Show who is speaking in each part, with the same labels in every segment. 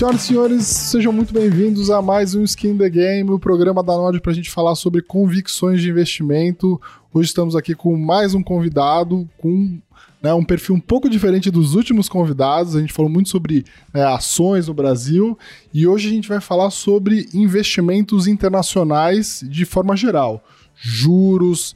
Speaker 1: Senhoras e senhores, sejam muito bem-vindos a mais um Skin the Game, o programa da Nord para a gente falar sobre convicções de investimento. Hoje estamos aqui com mais um convidado, com né, um perfil um pouco diferente dos últimos convidados. A gente falou muito sobre né, ações no Brasil e hoje a gente vai falar sobre investimentos internacionais de forma geral. Juros,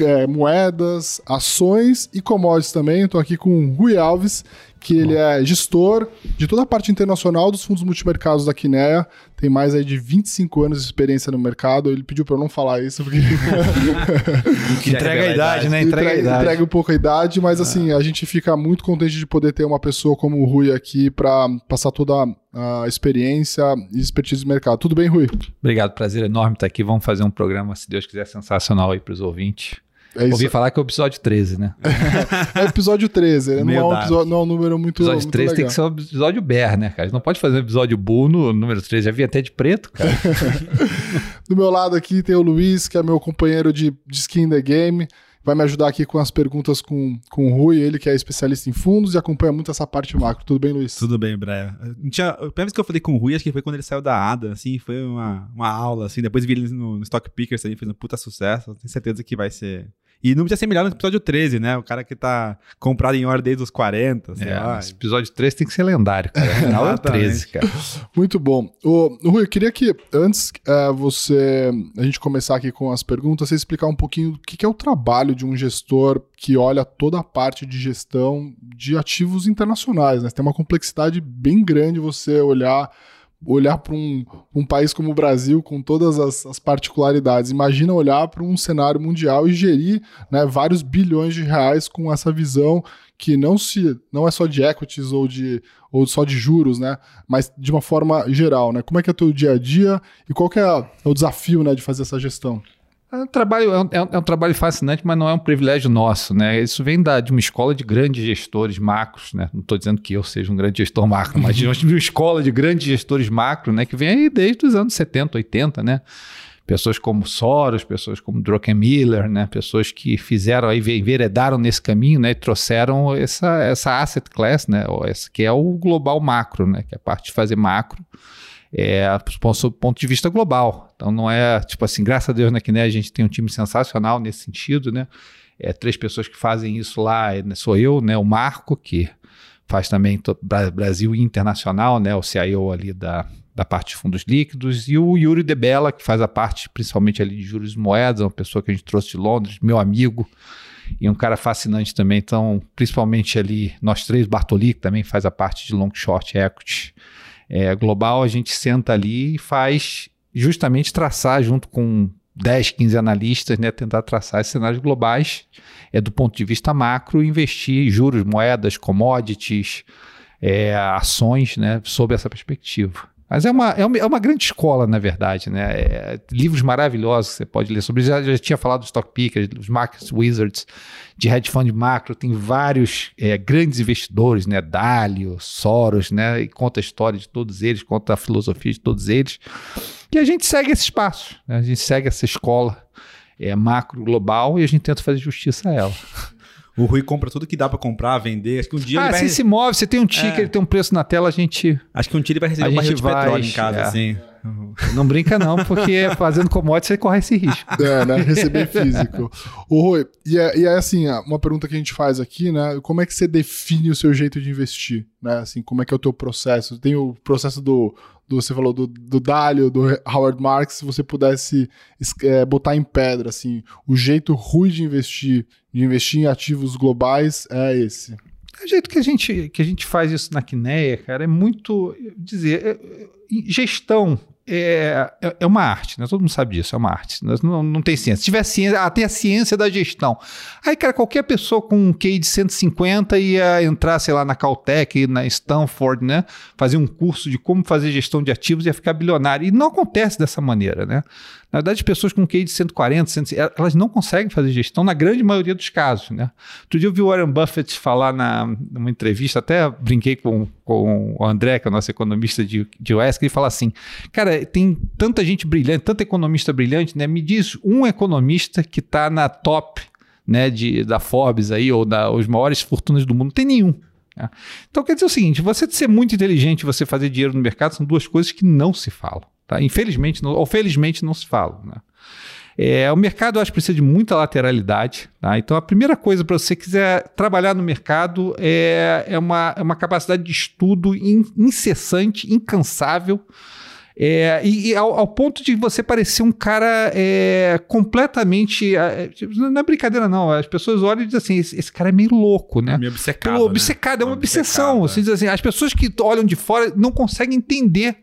Speaker 1: é, moedas, ações e commodities também. Estou aqui com o Rui Alves, que ele é gestor de toda a parte internacional dos fundos multimercados da Kinea. Tem mais aí de 25 anos de experiência no mercado. Ele pediu para eu não falar isso, porque.
Speaker 2: entrega a idade, né? Entrega, entrega, a idade.
Speaker 1: entrega um pouco a idade, mas assim, a gente fica muito contente de poder ter uma pessoa como o Rui aqui para passar toda a experiência e expertise do mercado. Tudo bem, Rui?
Speaker 2: Obrigado, prazer enorme estar aqui. Vamos fazer um programa, se Deus quiser, sensacional aí para os ouvintes. É Ouvi falar que é o episódio 13, né?
Speaker 1: é o episódio 13, não é, um episódio, não é um número muito
Speaker 2: Episódio muito 13 legal. tem que ser um episódio BER, né, cara? Não pode fazer um episódio bull no número 13, já vi até de preto, cara.
Speaker 1: Do meu lado aqui tem o Luiz, que é meu companheiro de, de skin the game vai me ajudar aqui com as perguntas com, com o Rui, ele que é especialista em fundos e acompanha muito essa parte macro. Tudo bem, Luiz?
Speaker 3: Tudo bem, Brian. Tinha, a primeira vez que eu falei com o Rui, acho que foi quando ele saiu da ADA, assim, foi uma, uma aula, assim, depois vi ele no, no Stock Pickers, aí, fez um puta sucesso, tenho certeza que vai ser e não podia ser melhor no episódio 13, né? O cara que tá comprado em ordem desde os 40, sei é, lá.
Speaker 2: Esse episódio 13 tem que ser lendário, cara. Afinal é o 13, cara.
Speaker 1: Muito bom. O, Rui, eu queria que antes uh, você, a gente começar aqui com as perguntas, você explicar um pouquinho o que, que é o trabalho de um gestor que olha toda a parte de gestão de ativos internacionais, né? Tem uma complexidade bem grande você olhar olhar para um, um país como o Brasil, com todas as, as particularidades. Imagina olhar para um cenário mundial e gerir né, vários bilhões de reais com essa visão que não se não é só de equities ou de ou só de juros, né? Mas de uma forma geral, né? Como é que é o teu dia a dia e qual que é o desafio, né, de fazer essa gestão?
Speaker 2: É um, trabalho, é, um, é um trabalho fascinante, mas não é um privilégio nosso, né? Isso vem da, de uma escola de grandes gestores macros, né? Não estou dizendo que eu seja um grande gestor macro, mas de uma escola de grandes gestores macro, né? Que vem aí desde os anos 70, 80, né? Pessoas como Soros, pessoas como Druckenmiller, né? Pessoas que fizeram aí, enveredaram nesse caminho, né? E trouxeram essa, essa asset class, né? Essa, que é o global macro, né? Que é a parte de fazer macro é, sob o ponto de vista global. Então não é tipo assim, graças a Deus na Kiné a gente tem um time sensacional nesse sentido, né? É, três pessoas que fazem isso lá, é, sou eu, né? O Marco, que faz também Brasil Internacional, né? O CIO ali da, da parte de fundos líquidos, e o Yuri Debella, que faz a parte principalmente ali de juros e moedas, uma pessoa que a gente trouxe de Londres, meu amigo, e um cara fascinante também. Então, principalmente ali, nós três, Bartoli, que também faz a parte de long short equity é, global, a gente senta ali e faz justamente traçar junto com 10, 15 analistas, né, tentar traçar cenários globais é, do ponto de vista macro, investir juros, moedas, commodities, é, ações, né, sob essa perspectiva. Mas é uma, é uma, é uma, grande escola, na verdade, né? É, livros maravilhosos que você pode ler sobre. Já, já tinha falado do Stock Pickers, dos Market Wizards, de hedge fund macro, tem vários é, grandes investidores, né? Dalio, Soros, né? E conta a história de todos eles, conta a filosofia de todos eles. E a gente segue esse espaço, né? a gente segue essa escola é, macro global e a gente tenta fazer justiça a ela.
Speaker 3: O Rui compra tudo que dá para comprar, vender. Acho que um dia
Speaker 2: ah,
Speaker 3: ele vai...
Speaker 2: você se move, você tem um ticket, é. ele tem um preço na tela, a gente...
Speaker 3: Acho que um dia ele vai receber um barril de vai, petróleo em casa, é. assim.
Speaker 2: Não brinca não, porque fazendo commodity você corre esse risco.
Speaker 1: É, né? Receber físico. O Rui, e é, e é assim, uma pergunta que a gente faz aqui, né? Como é que você define o seu jeito de investir? Né? Assim, como é que é o teu processo? Tem o processo do, do você falou do, do Dalio, do Howard Marks, se você pudesse é, botar em pedra, assim, o jeito ruim de investir, de investir em ativos globais é esse.
Speaker 2: O jeito que a gente, que a gente faz isso na Quineia, cara, é muito. Dizer, é, é, gestão é, é, é uma arte, né? Todo mundo sabe disso, é uma arte. Não, não tem ciência. Se tiver ciência, ah, tem a ciência da gestão. Aí, cara, qualquer pessoa com um QI de 150 ia entrar, sei lá, na Caltech, na Stanford, né? Fazer um curso de como fazer gestão de ativos e ia ficar bilionário. E não acontece dessa maneira, né? Na verdade, pessoas com QI de 140, 150, elas não conseguem fazer gestão na grande maioria dos casos, né? Outro dia eu vi o Warren Buffett falar na, numa entrevista, até brinquei com, com o André, que é o nosso economista de, de US, que ele fala assim, cara, tem tanta gente brilhante, tanta economista brilhante, né? Me diz um economista que está na top né, de, da Forbes aí, ou da, os maiores fortunas do mundo, tem nenhum. Né? Então quer dizer o seguinte: você ser muito inteligente e você fazer dinheiro no mercado são duas coisas que não se falam. Tá? Infelizmente, não, ou felizmente não se falam. Né? É, o mercado, eu acho, precisa de muita lateralidade. Tá? Então, a primeira coisa para você quiser trabalhar no mercado é, é, uma, é uma capacidade de estudo in, incessante, incansável. É, e, e ao, ao, ponto de você parecer um cara é, completamente. É, não é brincadeira, não. As pessoas olham e dizem assim: esse, esse cara é meio louco, né?
Speaker 3: Meio obcecado.
Speaker 2: Pelo, obcecado, é uma obsessão. Você diz assim, as pessoas que olham de fora não conseguem entender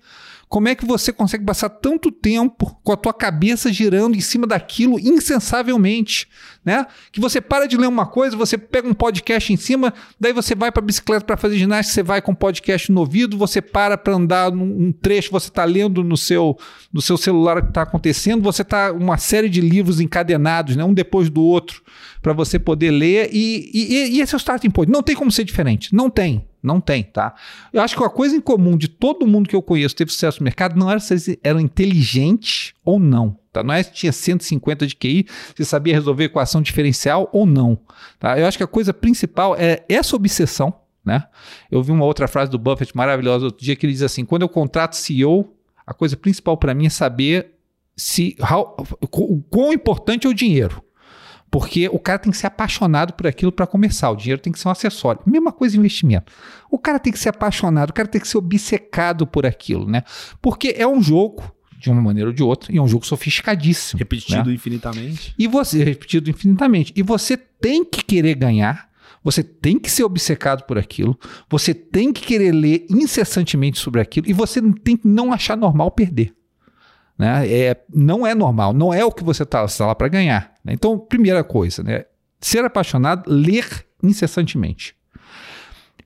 Speaker 2: como é que você consegue passar tanto tempo com a tua cabeça girando em cima daquilo insensavelmente, né? Que você para de ler uma coisa, você pega um podcast em cima, daí você vai para bicicleta para fazer ginástica, você vai com o podcast no ouvido, você para para andar num trecho, você está lendo no seu, no seu celular o que está acontecendo, você está uma série de livros encadenados, né? Um depois do outro, para você poder ler e, e, e esse é o starting point. Não tem como ser diferente, não tem. Não tem, tá? Eu acho que uma coisa em comum de todo mundo que eu conheço teve sucesso no mercado não era se eles eram inteligentes ou não. Tá? Não é se tinha 150 de QI, se sabia resolver equação diferencial ou não. Tá? Eu acho que a coisa principal é essa obsessão. Né? Eu vi uma outra frase do Buffett maravilhosa outro dia que ele diz assim: quando eu contrato CEO, a coisa principal para mim é saber se how, o quão importante é o dinheiro. Porque o cara tem que ser apaixonado por aquilo para começar. O dinheiro tem que ser um acessório. Mesma coisa investimento. O cara tem que ser apaixonado, o cara tem que ser obcecado por aquilo, né? Porque é um jogo, de uma maneira ou de outra, e é um jogo sofisticadíssimo.
Speaker 3: Repetido
Speaker 2: né?
Speaker 3: infinitamente.
Speaker 2: E você, repetido infinitamente. E você tem que querer ganhar. Você tem que ser obcecado por aquilo, você tem que querer ler incessantemente sobre aquilo e você tem que não achar normal perder. Né? É, não é normal, não é o que você está tá lá para ganhar. Né? Então, primeira coisa, né? ser apaixonado, ler incessantemente.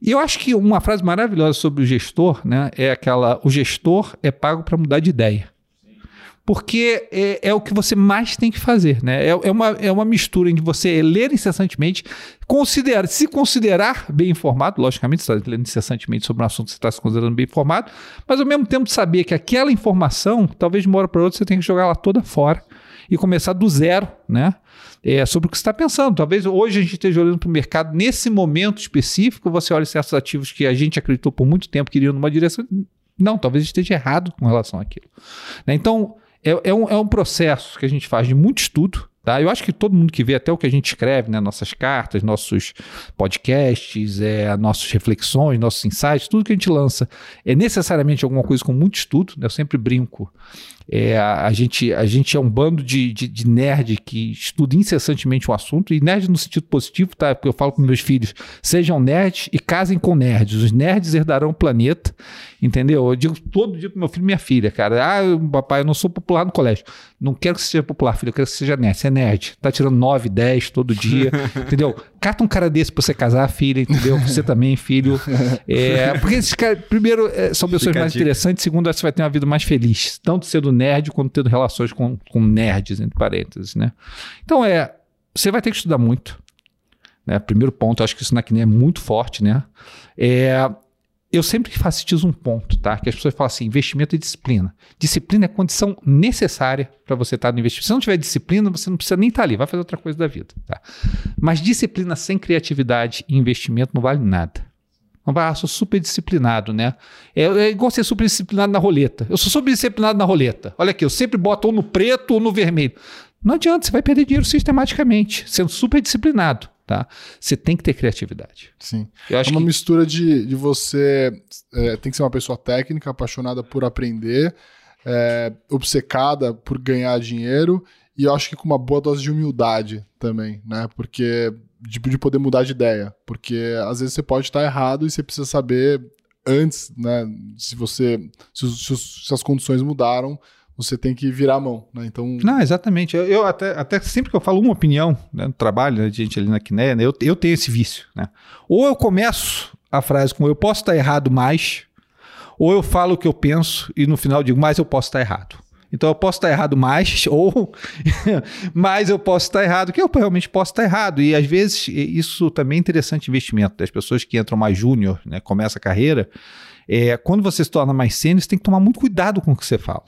Speaker 2: E eu acho que uma frase maravilhosa sobre o gestor né, é aquela: o gestor é pago para mudar de ideia porque é, é, o que você mais tem que fazer, né? É, é, uma, é uma mistura de você ler incessantemente, considerar, se considerar bem informado, logicamente, você está lendo incessantemente sobre um assunto, você está se considerando bem informado, mas ao mesmo tempo saber que aquela informação, talvez de uma hora para outra, você tem que jogar ela toda fora e começar do zero, né? É, sobre o que você está pensando. Talvez hoje a gente esteja olhando para o mercado nesse momento específico, você olha certos ativos que a gente acreditou por muito tempo que iriam numa direção. Não, talvez esteja errado com relação àquilo. Né? Então, é, é, um, é um processo que a gente faz de muito estudo. Tá? Eu acho que todo mundo que vê até o que a gente escreve, né? nossas cartas, nossos podcasts, é, nossas reflexões, nossos insights, tudo que a gente lança é necessariamente alguma coisa com muito estudo. Né? Eu sempre brinco é, a, a, gente, a gente é um bando de, de, de, nerd que estuda incessantemente o assunto, e nerd no sentido positivo, tá? Porque eu falo com meus filhos: sejam nerds e casem com nerds. Os nerds herdarão o planeta, entendeu? Eu digo todo dia pro meu filho e minha filha, cara: ah, papai, eu não sou popular no colégio. Não quero que você seja popular, filho, eu quero que você seja nerd. Você é nerd, tá tirando 9, 10 todo dia, entendeu? Cata um cara desse pra você casar, filha, entendeu? Você também, filho. É, porque esses caras, primeiro, é, são pessoas mais interessantes, segundo, você vai ter uma vida mais feliz, tanto sendo nerd quanto tendo relações com, com nerds, entre parênteses, né? Então, é, você vai ter que estudar muito. Né? Primeiro ponto, acho que isso na Kine é muito forte, né? É, eu sempre enfatizo um ponto, tá? Que as pessoas falam assim: investimento e disciplina. Disciplina é condição necessária para você estar tá no investimento. Se não tiver disciplina, você não precisa nem estar tá ali, vai fazer outra coisa da vida. Tá? Mas disciplina sem criatividade e investimento não vale nada. Ah, sou super disciplinado, né? É, é, igual ser super disciplinado na roleta. Eu sou super disciplinado na roleta. Olha aqui, eu sempre boto ou no preto ou no vermelho. Não adianta, você vai perder dinheiro sistematicamente, sendo super disciplinado tá? Você tem que ter criatividade.
Speaker 1: Sim. é uma que... mistura de, de você é, tem que ser uma pessoa técnica, apaixonada por aprender, é, obcecada por ganhar dinheiro e eu acho que com uma boa dose de humildade também, né? Porque de, de poder mudar de ideia, porque às vezes você pode estar errado e você precisa saber antes, né? Se você se, se, se as condições mudaram, você tem que virar a mão, né? Então...
Speaker 2: Não, exatamente. Eu, eu até, até sempre que eu falo uma opinião né, no trabalho, né, de gente ali na Quiné, né, eu, eu tenho esse vício, né? Ou eu começo a frase com eu posso estar errado mais, ou eu falo o que eu penso e no final digo, mas eu posso estar errado. Então eu posso estar errado mais, ou mais eu posso estar errado, que eu realmente posso estar errado. E às vezes isso também é interessante investimento. Das pessoas que entram mais júnior, né, começa a carreira, é, quando você se torna mais sênior, você tem que tomar muito cuidado com o que você fala.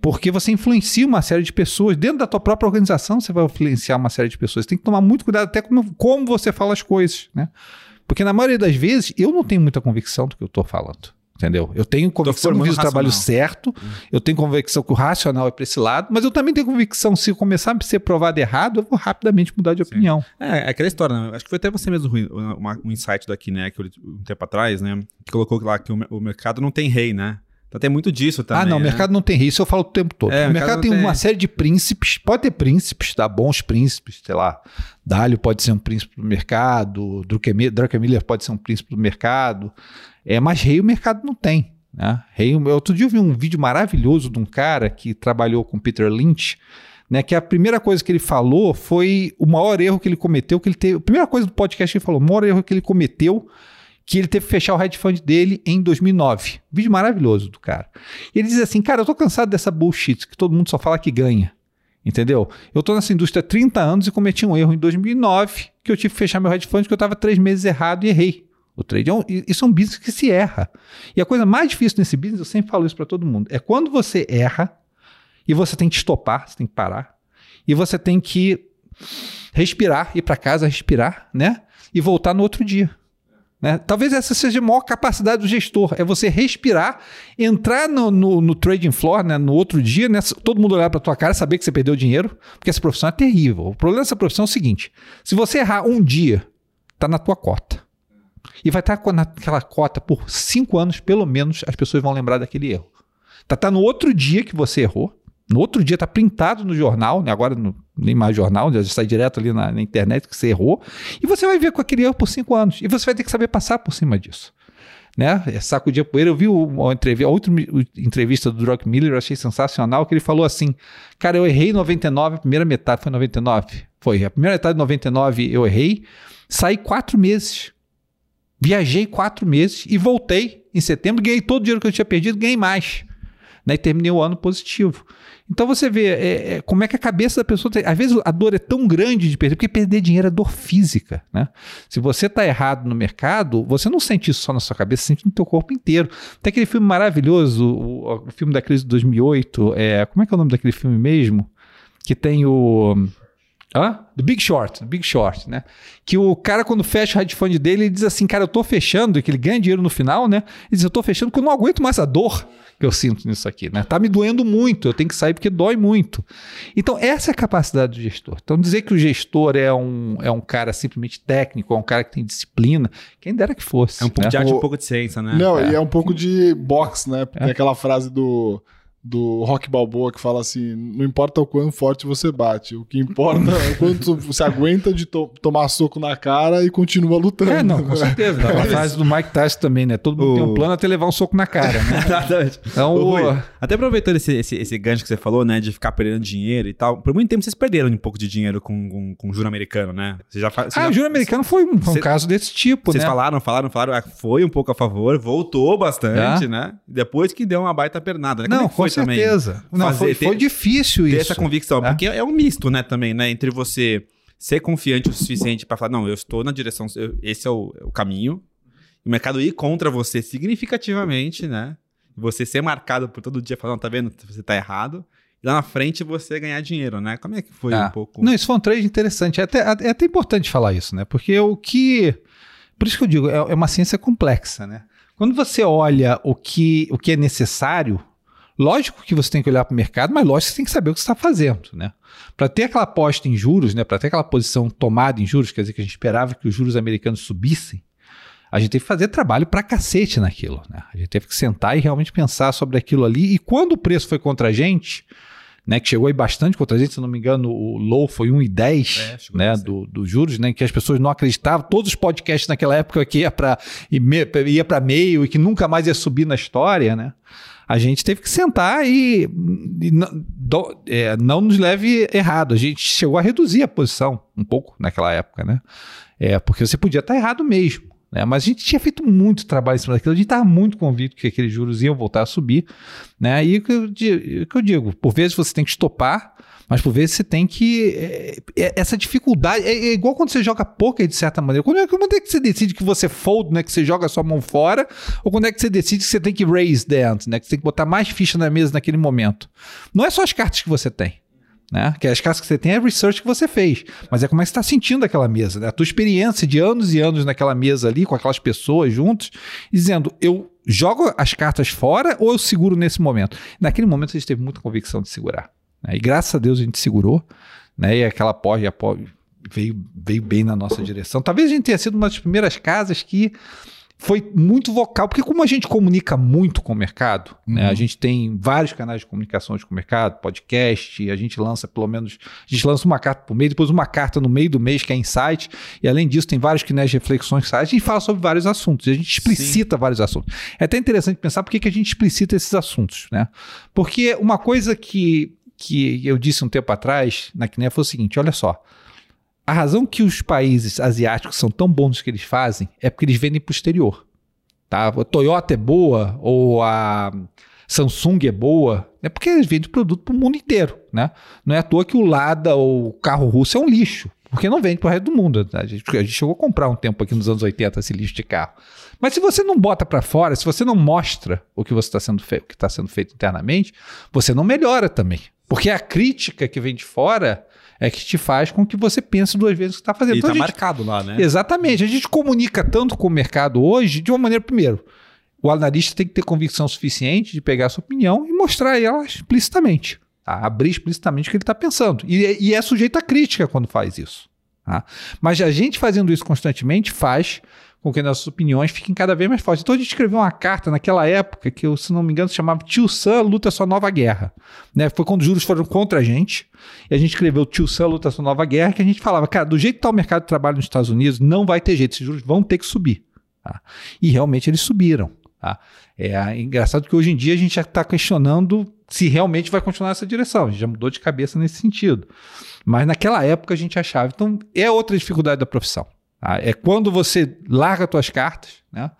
Speaker 2: Porque você influencia uma série de pessoas. Dentro da tua própria organização, você vai influenciar uma série de pessoas. Você tem que tomar muito cuidado até com como você fala as coisas, né? Porque na maioria das vezes eu não tenho muita convicção do que eu estou falando. Entendeu? Eu tenho convicção que eu fiz o trabalho certo, hum. eu tenho convicção que o racional é para esse lado, mas eu também tenho convicção se começar a ser provado errado, eu vou rapidamente mudar de opinião.
Speaker 3: É, é aquela história, né? Acho que foi até você mesmo, um insight daqui, né, que um tempo atrás, né, que colocou lá que o, o mercado não tem rei, né? Então tem muito disso também.
Speaker 2: Ah, não,
Speaker 3: né?
Speaker 2: o mercado não tem rei, isso eu falo o tempo todo. É, o, mercado, mercado tem, tem, uma série de príncipes, pode ter príncipes, tá? Bons príncipes, sei lá. Dálio pode ser um príncipe do mercado, Druckenmiller pode ser um príncipe do mercado, é, mas rei o mercado não tem. Né? Rei, outro dia eu vi um vídeo maravilhoso de um cara que trabalhou com Peter Lynch, né, que a primeira coisa que ele falou foi o maior erro que ele cometeu, que ele teve, a primeira coisa do podcast que ele falou, o maior erro que ele cometeu que ele teve que fechar o hedge fund dele em 2009. Vídeo maravilhoso do cara. E ele diz assim, cara, eu tô cansado dessa bullshit que todo mundo só fala que ganha. Entendeu? Eu tô nessa indústria há 30 anos e cometi um erro em 2009 que eu tive que fechar meu hedge fund porque eu estava três meses errado e errei. O trade é um, isso é um business que se erra. E a coisa mais difícil nesse business, eu sempre falo isso para todo mundo, é quando você erra e você tem que estopar, você tem que parar e você tem que respirar, ir para casa, respirar, né? E voltar no outro dia. Né? Talvez essa seja a maior capacidade do gestor, é você respirar, entrar no, no, no trading floor né, no outro dia, né, todo mundo olhar para tua cara saber que você perdeu dinheiro, porque essa profissão é terrível. O problema dessa profissão é o seguinte: se você errar um dia, tá na tua cota. E vai estar tá naquela cota por cinco anos, pelo menos, as pessoas vão lembrar daquele erro. Tá, tá no outro dia que você errou, no outro dia está printado no jornal, né? agora no, nem mais jornal, já sai direto ali na, na, internet que você errou, e você vai ver com aquele erro por cinco anos. E você vai ter que saber passar por cima disso. Né? É sacudir a poeira. Eu vi uma entrevista, outra entrevista do Druck Miller, eu achei sensacional, que ele falou assim: Cara, eu errei 99, a primeira metade foi 99. Foi. A primeira metade de 99 eu errei, saí quatro meses. Viajei quatro meses e voltei em setembro, ganhei todo o dinheiro que eu tinha perdido, ganhei mais. Né? E terminei o ano positivo. Então você vê é, é, como é que a cabeça da pessoa. Tem, às vezes a dor é tão grande de perder, porque perder dinheiro é dor física. Né? Se você está errado no mercado, você não sente isso só na sua cabeça, sente no teu corpo inteiro. Tem aquele filme maravilhoso, o, o filme da crise de 2008. É, como é que é o nome daquele filme mesmo? Que tem o. Hã? The Big Short, The Big Short, né? Que o cara, quando fecha o headphone dele, ele diz assim, cara, eu tô fechando, e que ele ganha dinheiro no final, né? Ele diz, eu tô fechando porque eu não aguento mais a dor que eu sinto nisso aqui, né? Tá me doendo muito, eu tenho que sair porque dói muito. Então, essa é a capacidade do gestor. Então, dizer que o gestor é um, é um cara simplesmente técnico, é um cara que tem disciplina, quem dera que fosse.
Speaker 3: É um pouco
Speaker 2: né?
Speaker 3: de arte, um pouco de ciência, né?
Speaker 1: Não, é. e é um pouco de boxe, né? Porque é. aquela frase do do Rock Balboa que fala assim: não importa o quão forte você bate, o que importa é quanto você aguenta de to tomar soco na cara e continua lutando.
Speaker 2: É, não, com certeza. A frase do Mike Tyson também, né? Todo mundo o... tem um plano até levar um soco na cara, né?
Speaker 3: Exatamente. Então, o... Rui, até aproveitando esse, esse, esse gancho que você falou, né, de ficar perdendo dinheiro e tal, por muito tempo vocês perderam um pouco de dinheiro com, com, com juro americano, né?
Speaker 2: Você já, você ah, já... o juro americano foi um, um caso desse tipo,
Speaker 3: vocês
Speaker 2: né?
Speaker 3: Vocês falaram, falaram, falaram, ah, foi um pouco a favor, voltou bastante, é. né? Depois que deu uma baita pernada, né?
Speaker 2: Como não, é com certeza. Também?
Speaker 3: Não,
Speaker 2: fazer, foi, foi difícil
Speaker 3: ter
Speaker 2: isso.
Speaker 3: essa convicção, é? porque é um misto, né, também, né, entre você ser confiante o suficiente para falar, não, eu estou na direção, eu, esse é o, é o caminho, o mercado ir contra você significativamente, né, você ser marcado por todo dia, falando, tá vendo, você tá errado, e lá na frente você ganhar dinheiro, né, como é que foi
Speaker 2: ah.
Speaker 3: um pouco...
Speaker 2: Não, isso foi um trade interessante, é até, é até importante falar isso, né, porque o que... Por isso que eu digo, é, é uma ciência complexa, né? Quando você olha o que, o que é necessário Lógico que você tem que olhar para o mercado, mas lógico que você tem que saber o que você está fazendo, né? Para ter aquela aposta em juros, né? Para ter aquela posição tomada em juros, quer dizer que a gente esperava que os juros americanos subissem, a gente teve que fazer trabalho para cacete naquilo, né? A gente teve que sentar e realmente pensar sobre aquilo ali. E quando o preço foi contra a gente, né, que chegou aí bastante contra a gente, se não me engano, o low foi 1,10 é, né, do, do juros, né, que as pessoas não acreditavam. Todos os podcasts naquela época que ia para ia para meio e que nunca mais ia subir na história, né? A gente teve que sentar e, e do, é, não nos leve errado. A gente chegou a reduzir a posição um pouco naquela época, né? É, porque você podia estar errado mesmo. Né? Mas a gente tinha feito muito trabalho em cima daquilo, a gente estava muito convicto que aqueles juros iam voltar a subir. Né? E o que, eu, que eu digo, por vezes você tem que estopar mas por vezes você tem que. É, é, essa dificuldade. É, é, igual quando você joga poker, de certa maneira. Quando é, quando é que você decide que você fold, né? Que você joga a sua mão fora? Ou quando é que você decide que você tem que raise dance, né? Que você tem que botar mais ficha na mesa naquele momento? Não é só as cartas que você tem. Né? Que as casas que você tem é research que você fez, mas é como é que você está sentindo aquela mesa, né? A tua experiência de anos e anos naquela mesa ali, com aquelas pessoas juntos, dizendo, eu jogo as cartas fora ou eu seguro nesse momento? Naquele momento a gente teve muita convicção de segurar. Né? E graças a Deus a gente segurou, né? E aquela pós, a pós veio, veio bem na nossa direção. Talvez a gente tenha sido uma das primeiras casas que foi muito vocal, porque como a gente comunica muito com o mercado, uhum. né, a gente tem vários canais de comunicação com o mercado, podcast, a gente lança pelo menos, a gente lança uma carta por mês, depois uma carta no meio do mês que é insight, e além disso tem vários que né, reflexões a gente fala sobre vários assuntos, a gente explicita Sim. vários assuntos. É até interessante pensar por que a gente explicita esses assuntos, né? Porque uma coisa que, que eu disse um tempo atrás na Kiné foi o seguinte, olha só, a razão que os países asiáticos são tão bons que eles fazem é porque eles vendem para o exterior. Tá? A Toyota é boa ou a Samsung é boa, é porque eles vendem produto para o mundo inteiro. Né? Não é à toa que o Lada ou o carro russo é um lixo, porque não vende para o resto do mundo. A gente, a gente, chegou a comprar um tempo aqui nos anos 80 esse lixo de carro. Mas se você não bota para fora, se você não mostra o que está sendo que está sendo feito internamente, você não melhora também. Porque a crítica que vem de fora é que te faz com que você pense duas vezes o que está fazendo.
Speaker 3: E está então, marcado lá, né?
Speaker 2: Exatamente. A gente comunica tanto com o mercado hoje de uma maneira, primeiro, o analista tem que ter convicção suficiente de pegar a sua opinião e mostrar ela explicitamente. Tá? Abrir explicitamente o que ele está pensando. E, e, é sujeito a crítica quando faz isso. Tá? Mas a gente fazendo isso constantemente faz com que nossas opiniões fiquem cada vez mais fortes. Então a gente escreveu uma carta naquela época que, eu, se não me engano, se chamava Tio Sam luta sua nova guerra. Né? Foi quando os juros foram contra a gente. E a gente escreveu Tio Sam luta sua nova guerra, que a gente falava, cara, do jeito que está o mercado de trabalho nos Estados Unidos, não vai ter jeito, esses juros vão ter que subir. Tá? E realmente eles subiram. Tá? É engraçado que hoje em dia a gente já está questionando se realmente vai continuar essa direção. A gente já mudou de cabeça nesse sentido. Mas naquela época a gente achava. Então é outra dificuldade da profissão. Tá? É quando você larga suas cartas, né?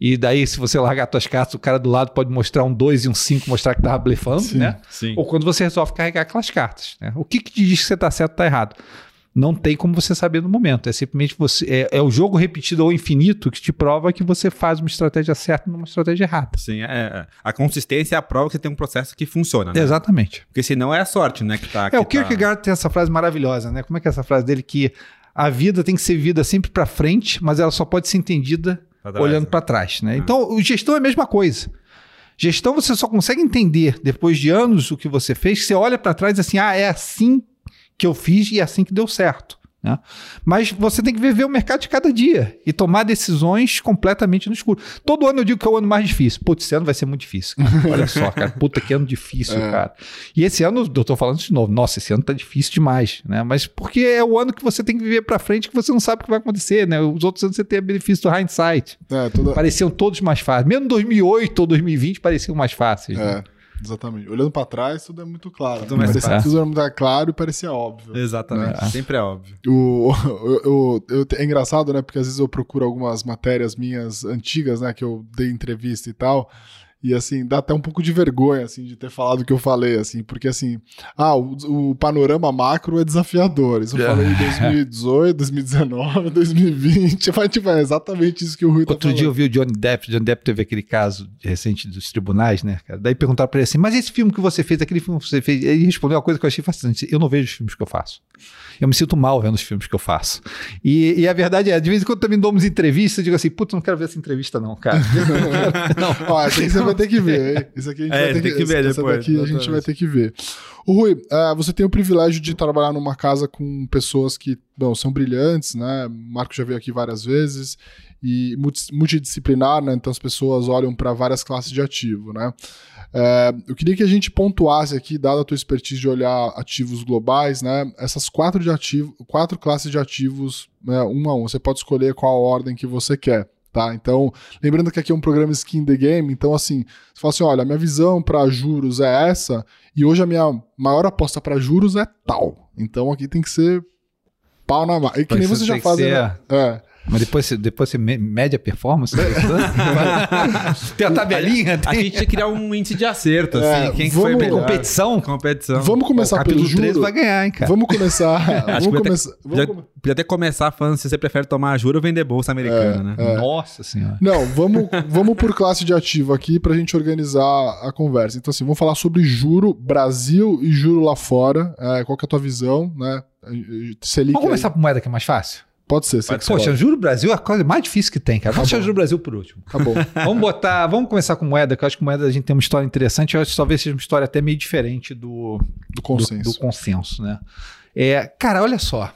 Speaker 2: E daí, se você largar suas cartas, o cara do lado pode mostrar um 2 e um 5, mostrar que estava blefando, sim, né? Sim. Ou quando você resolve carregar aquelas cartas. Né? O que, que te diz que você está certo ou está errado? Não tem como você saber no momento. É simplesmente você. É, é, o jogo repetido ao infinito que te prova que você faz uma estratégia certa numa estratégia errada.
Speaker 3: Sim, é, é, a consistência é a prova que você tem um processo que funciona. Né?
Speaker 2: Exatamente.
Speaker 3: Porque senão é a sorte, né? Que tá,
Speaker 2: que é, o Kierkegaard tá... tem essa frase maravilhosa, né? Como é que é essa frase dele que a vida tem que ser vivida sempre para frente, mas ela só pode ser entendida pra olhando para trás. Né? Ah. Então, gestão é a mesma coisa. Gestão você só consegue entender depois de anos o que você fez. Você olha para trás e assim, ah, é assim que eu fiz e é assim que deu certo. Né? Mas você tem que viver o mercado de cada dia e tomar decisões completamente no escuro. Todo ano eu digo que é o ano mais difícil. Putz, esse ano vai ser muito difícil. Cara. Olha só, cara. Puta, que ano difícil, é. cara. E esse ano, eu tô falando de novo, nossa, esse ano tá difícil demais, né? Mas porque é o ano que você tem que viver para frente que você não sabe o que vai acontecer, né? Os outros anos você tem o benefício do hindsight. É, toda... Pareciam todos mais fáceis. Mesmo 2008 ou 2020 pareciam mais fáceis.
Speaker 1: É. Né? Exatamente. Olhando para trás, tudo é muito claro. Tudo, né? parecia, tudo era muito claro e parecia óbvio.
Speaker 3: Exatamente. Né? Sempre é óbvio.
Speaker 1: O, o, o, é engraçado, né? Porque às vezes eu procuro algumas matérias minhas antigas, né? Que eu dei entrevista e tal. E assim, dá até um pouco de vergonha, assim, de ter falado o que eu falei, assim, porque assim, ah, o, o panorama macro é desafiador. Isso eu falei em 2018, 2019, 2020. Mas, tipo, é exatamente isso que o Rui
Speaker 2: tá Outro
Speaker 1: falando.
Speaker 2: dia eu vi o Johnny Depp, Johnny Depp teve aquele caso recente dos tribunais, né, cara? Daí perguntaram pra ele assim, mas esse filme que você fez, aquele filme que você fez, ele respondeu uma coisa que eu achei fascinante. Eu não vejo os filmes que eu faço. Eu me sinto mal vendo os filmes que eu faço. E, e a verdade é, de vez em quando também dou umas entrevistas, eu digo assim, putz, não quero ver essa entrevista não, cara.
Speaker 1: não. Tem que vai ter que ver? Isso aqui a gente é, vai ter que, que ver depois. Daqui a gente vai ter que ver. O Rui, uh, você tem o privilégio de trabalhar numa casa com pessoas que, bom, são brilhantes, né? O Marco já veio aqui várias vezes e multidisciplinar, né? Então as pessoas olham para várias classes de ativo, né? É, eu queria que a gente pontuasse aqui, dada a tua expertise de olhar ativos globais, né? Essas quatro, de ativo, quatro classes de ativos, né, um a um. Você pode escolher qual ordem que você quer tá? Então, lembrando que aqui é um programa Skin the Game, então assim, você fala assim, olha, a minha visão para juros é essa, e hoje a minha maior aposta para juros é tal. Então aqui tem que ser pau na mão. E que nem você já faz, né? É.
Speaker 2: Mas depois, você- depois você mede a performance? tem a tabelinha,
Speaker 3: A
Speaker 2: tem
Speaker 3: gente tinha que criar um índice de acerto,
Speaker 1: É,
Speaker 3: assim. Quem que
Speaker 1: vamos-
Speaker 3: foi
Speaker 2: competição.
Speaker 3: Competição.
Speaker 1: Vamos começar pelo
Speaker 2: capítulo 13
Speaker 1: juro.
Speaker 2: vai ganhar, hein, cara.
Speaker 1: Vamos começar.
Speaker 3: Acho
Speaker 1: vamos começar.
Speaker 3: até,
Speaker 1: vamos
Speaker 3: podia, até começar falando se você prefere tomar juro ou vender bolsa americana, né?
Speaker 2: Nossa senhora.
Speaker 1: Não, vamos, vamos por classe de ativo aqui pra gente organizar a conversa. Então, assim, vamos falar sobre juro Brasil e juro lá fora. É, qual que é a tua visão, né? Selic
Speaker 2: Vamos
Speaker 1: aí.
Speaker 2: começar por moeda que é mais fácil?
Speaker 1: Pode ser,
Speaker 3: Pode ser.
Speaker 2: Poxa, juro Brasil é a coisa mais difícil que tem, cara. Vamos
Speaker 1: Tá
Speaker 2: deixar juro Brasil por último.
Speaker 1: Tá bom.
Speaker 2: Vamos botar, vamos começar com moeda, que eu acho que moeda a gente tem uma história interessante. Eu acho que talvez seja uma história até meio diferente do,
Speaker 1: Do
Speaker 2: do,
Speaker 1: consenso.
Speaker 2: do consenso, né? É, cara, olha só.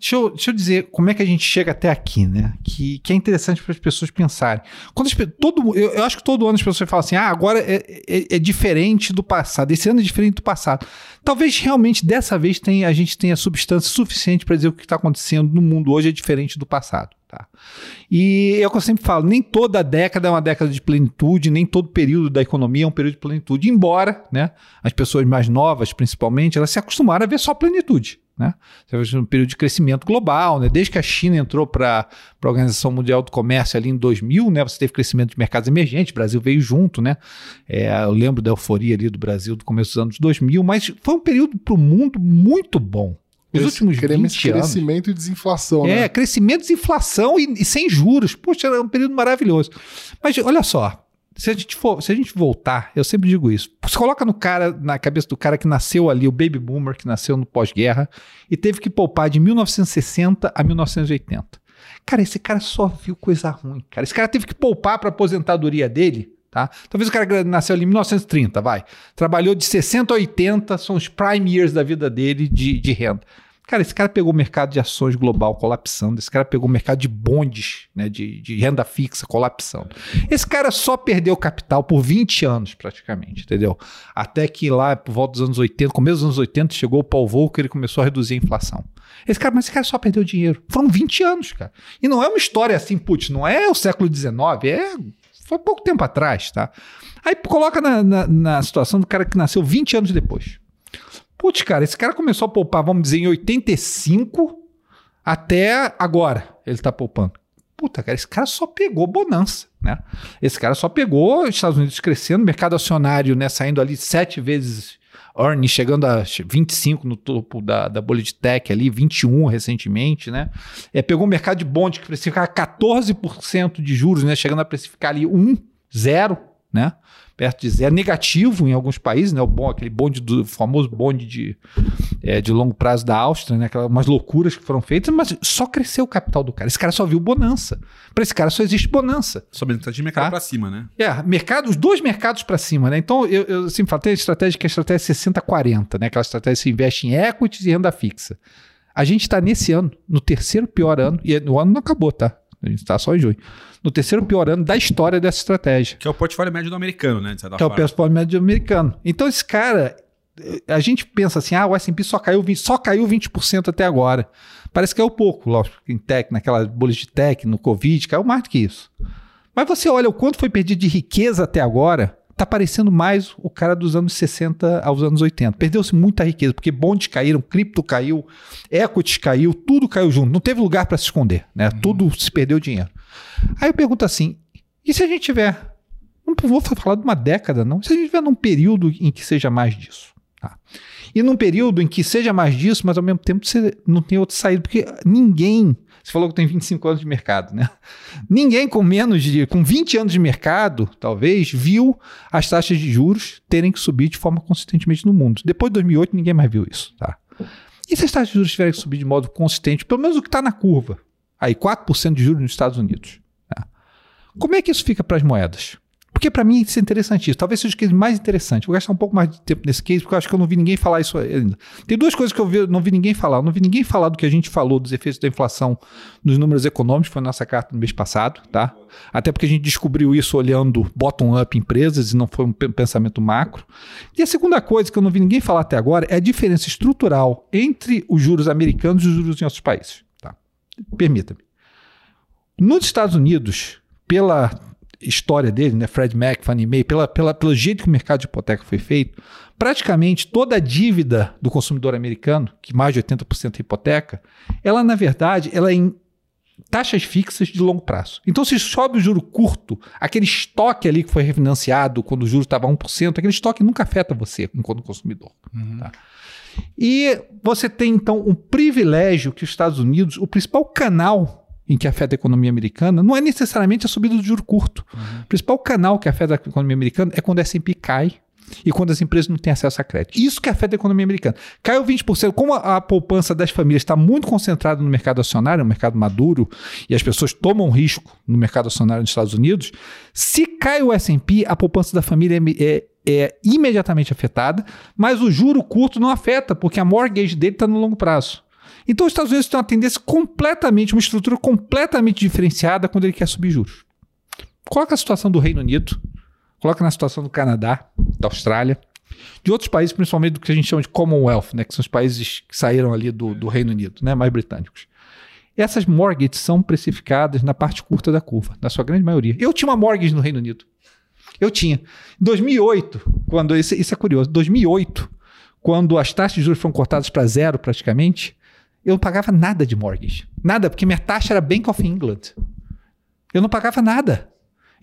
Speaker 2: Deixa eu, deixa eu dizer como é que a gente chega até aqui, né? Que, que é interessante para as pessoas pensarem. Quando as todo, eu, eu acho que todo ano as pessoas falam assim: ah, agora é, é- é diferente do passado, esse ano é diferente do passado. Talvez realmente dessa vez tenha, a gente tenha substância suficiente para dizer o que está acontecendo no mundo hoje é diferente do passado. Tá? E é o que eu sempre falo: nem toda década é uma década de plenitude, nem todo período da economia é um período de plenitude. Embora né, as pessoas mais novas, principalmente, elas se acostumaram a ver só plenitude. Né? Você vai um período de crescimento global, né? desde que a China entrou para a Organização Mundial do Comércio ali em 2000, né? você teve crescimento de mercados emergentes, o Brasil veio junto, né? É, eu lembro da euforia ali do Brasil do começo dos anos 2000, mas foi um período para o mundo muito bom. Os últimos
Speaker 1: Queremos
Speaker 2: 20 anos.
Speaker 1: crescimento e desinflação,
Speaker 2: É,
Speaker 1: né?
Speaker 2: crescimento, desinflação e, e sem juros. Poxa, é um período maravilhoso. Mas olha só, se a gente for, se a gente voltar, eu sempre digo isso. Você coloca no cara, na cabeça do cara que nasceu ali, o baby boomer que nasceu no pós-guerra e teve que poupar de 1960 a 1980. Cara, esse cara só viu coisa ruim, cara. Esse cara teve que poupar para aposentadoria dele, tá? Talvez o cara nasceu ali em 1930, vai. Trabalhou de 60 a 80, são os prime years da vida dele de, de renda. Cara, esse cara pegou o mercado de ações global colapsando, esse cara pegou o mercado de bondes, né, de, de renda fixa colapsando. Esse cara só perdeu capital por 20 anos, praticamente, entendeu? Até que lá, por volta dos anos 80, começo dos anos 80, chegou o Paul Volcker e começou a reduzir a inflação. Esse cara, mas esse cara só perdeu dinheiro. Foram 20 anos, cara. E não é uma história assim, putz, não é o século XIX, é. Foi pouco tempo atrás, tá? Aí coloca na, na, na situação do cara que nasceu 20 anos depois. Putz, cara, esse cara começou a poupar, vamos dizer, em 85 até agora ele tá poupando. Puta, cara, esse cara só pegou bonança, né? Esse cara só pegou os Estados Unidos crescendo, mercado acionário, né, saindo ali sete vezes earning, chegando a 25 no topo da, da bolha de tech ali, 21 recentemente, né? É, pegou o mercado de bonde que precificava 14% de juros, né, chegando a precificar ali 1, 0, né? Perto de zero, negativo em alguns países, né? O bom, aquele bonde do famoso bonde de, é, de longo prazo da Áustria, né? Aquelas umas loucuras que foram feitas, mas só cresceu o capital do cara. Esse cara só viu bonança. Para esse cara só existe bonança.
Speaker 3: Sobre de mercado
Speaker 2: Tá.
Speaker 3: pra cima, né?
Speaker 2: É, mercado, os dois mercados para cima, né? Então, eu, eu sempre falo, tem a estratégia que é a estratégia 60-40, né? Aquela estratégia que se investe em equities e renda fixa. A gente está nesse ano, no terceiro pior ano, e o ano não acabou, tá? A gente está só em junho. No terceiro pior ano da história dessa estratégia
Speaker 3: Que é o portfólio médio do americano, né?
Speaker 2: Que é o
Speaker 3: forma.
Speaker 2: portfólio médio americano. Então esse cara, eh, a gente pensa assim, ah, o S&P só caiu 20, só caiu 20% até agora. Parece que caiu pouco, lógico, em tech, naquelas bolhas de tech, no Covid, caiu mais do que isso. Mas você olha o quanto foi perdido de riqueza até agora, tá parecendo mais o cara dos anos 60 aos anos 80. Perdeu-se muita riqueza, porque bondes caíram, cripto caiu, equities caiu, tudo caiu junto. Não teve lugar para se esconder, né? Tudo se perdeu dinheiro. Aí eu pergunto assim, e se a gente tiver não vou falar de uma década, não. Se a gente tiver num período em que seja mais disso. Tá? E num período em que seja mais disso, mas ao mesmo tempo você não tem outra saída, porque ninguém. Você falou que tem 25 anos de mercado, né? Ninguém com menos de. com 20 anos de mercado, talvez, viu as taxas de juros terem que subir de forma consistentemente no mundo. Depois de 2008, ninguém mais viu isso, tá? E se as taxas de juros tiverem que subir de modo consistente, pelo menos o que está na curva? Aí, 4% de juros nos Estados Unidos. tá? Como é que isso fica para as moedas? Porque para mim isso é interessantíssimo. Talvez seja o case mais interessante. Vou gastar um pouco mais de tempo nesse case, porque eu acho que eu não vi ninguém falar isso ainda. Tem duas coisas que eu vi- não vi ninguém falar. Eu não vi ninguém falar do que a gente falou dos efeitos da inflação nos números econômicos, foi nossa carta no mês passado, tá? Até porque a gente descobriu isso olhando bottom-up empresas e não foi um pe- pensamento macro. E a segunda coisa que eu não vi ninguém falar até agora é a diferença estrutural entre os juros americanos e os juros em outros países. Permita-me. Nos Estados Unidos, pela história dele, né, Fred Mac, Fannie Mae, pela, pela, pelo jeito que o mercado de hipoteca foi feito, praticamente toda a dívida do consumidor americano, que mais de 80% é hipoteca, ela na verdade, ela é em taxas fixas de longo prazo. Então, se sobe o juro curto, aquele estoque ali que foi refinanciado quando o juro estava 1%, aquele estoque nunca afeta você enquanto consumidor.
Speaker 1: Uhum.
Speaker 2: Tá? E você tem, então, um privilégio que os Estados Unidos, o principal canal em que afeta a economia americana, não é necessariamente a subida do juro curto. O principal canal que afeta a economia americana é quando a S&P cai e quando as empresas não têm acesso a crédito. Isso que afeta a economia americana. Caiu 20%. Como a, a poupança das famílias está muito concentrada no mercado acionário, no mercado maduro, e as pessoas tomam risco no mercado acionário nos Estados Unidos, se cai o S&P, a poupança da família é, é, é imediatamente afetada, mas o juro curto não afeta, porque a mortgage dele está no longo prazo. Então os Estados Unidos têm uma tendência completamente, uma estrutura completamente diferenciada quando ele quer subir juros. Coloca a situação do Reino Unido, coloca na situação do Canadá, da Austrália, de outros países, principalmente do que a gente chama de Commonwealth, né, que são os países que saíram ali do, do Reino Unido, né, mais britânicos. Essas mortgages são precificadas na parte curta da curva, na sua grande maioria. Eu tinha uma mortgage no Reino Unido. Eu tinha. Em 2008, quando isso, isso é curioso, 2008, quando as taxas de juros foram cortadas para zero praticamente, eu não pagava nada de mortgage. Nada, porque minha taxa era Bank of England. Eu não pagava nada.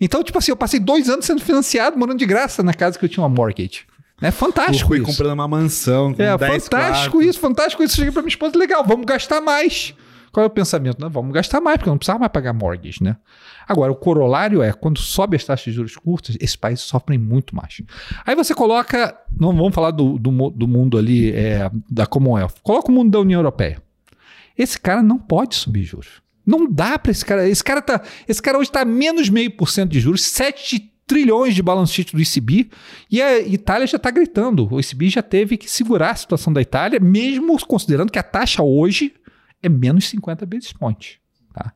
Speaker 2: Então, tipo assim, eu passei dois anos sendo financiado, morando de graça na casa que eu tinha uma mortgage. É fantástico
Speaker 3: fui
Speaker 2: isso.
Speaker 3: comprando uma mansão com
Speaker 2: É
Speaker 3: 10
Speaker 2: fantástico
Speaker 3: quartos.
Speaker 2: isso, fantástico isso. Cheguei pra minha esposa, legal, vamos gastar mais. Qual é o pensamento? Não, vamos gastar mais, porque não precisava mais pagar mortgage, né? Agora, o corolário é, quando sobe as taxas de juros curtas, esses países sofrem muito mais. Aí você coloca, não vamos falar do, do, do mundo ali, é, da Commonwealth, coloca o mundo da União Europeia. Esse cara não pode subir juros. Não dá para esse cara. Esse cara tá, esse cara hoje está menos meio por cento de juros, 7 trilhões de balance sheet do ECB, e a Itália já está gritando. O ECB já teve que segurar a situação da Itália, mesmo considerando que a taxa hoje é menos 50 basis points. Tá?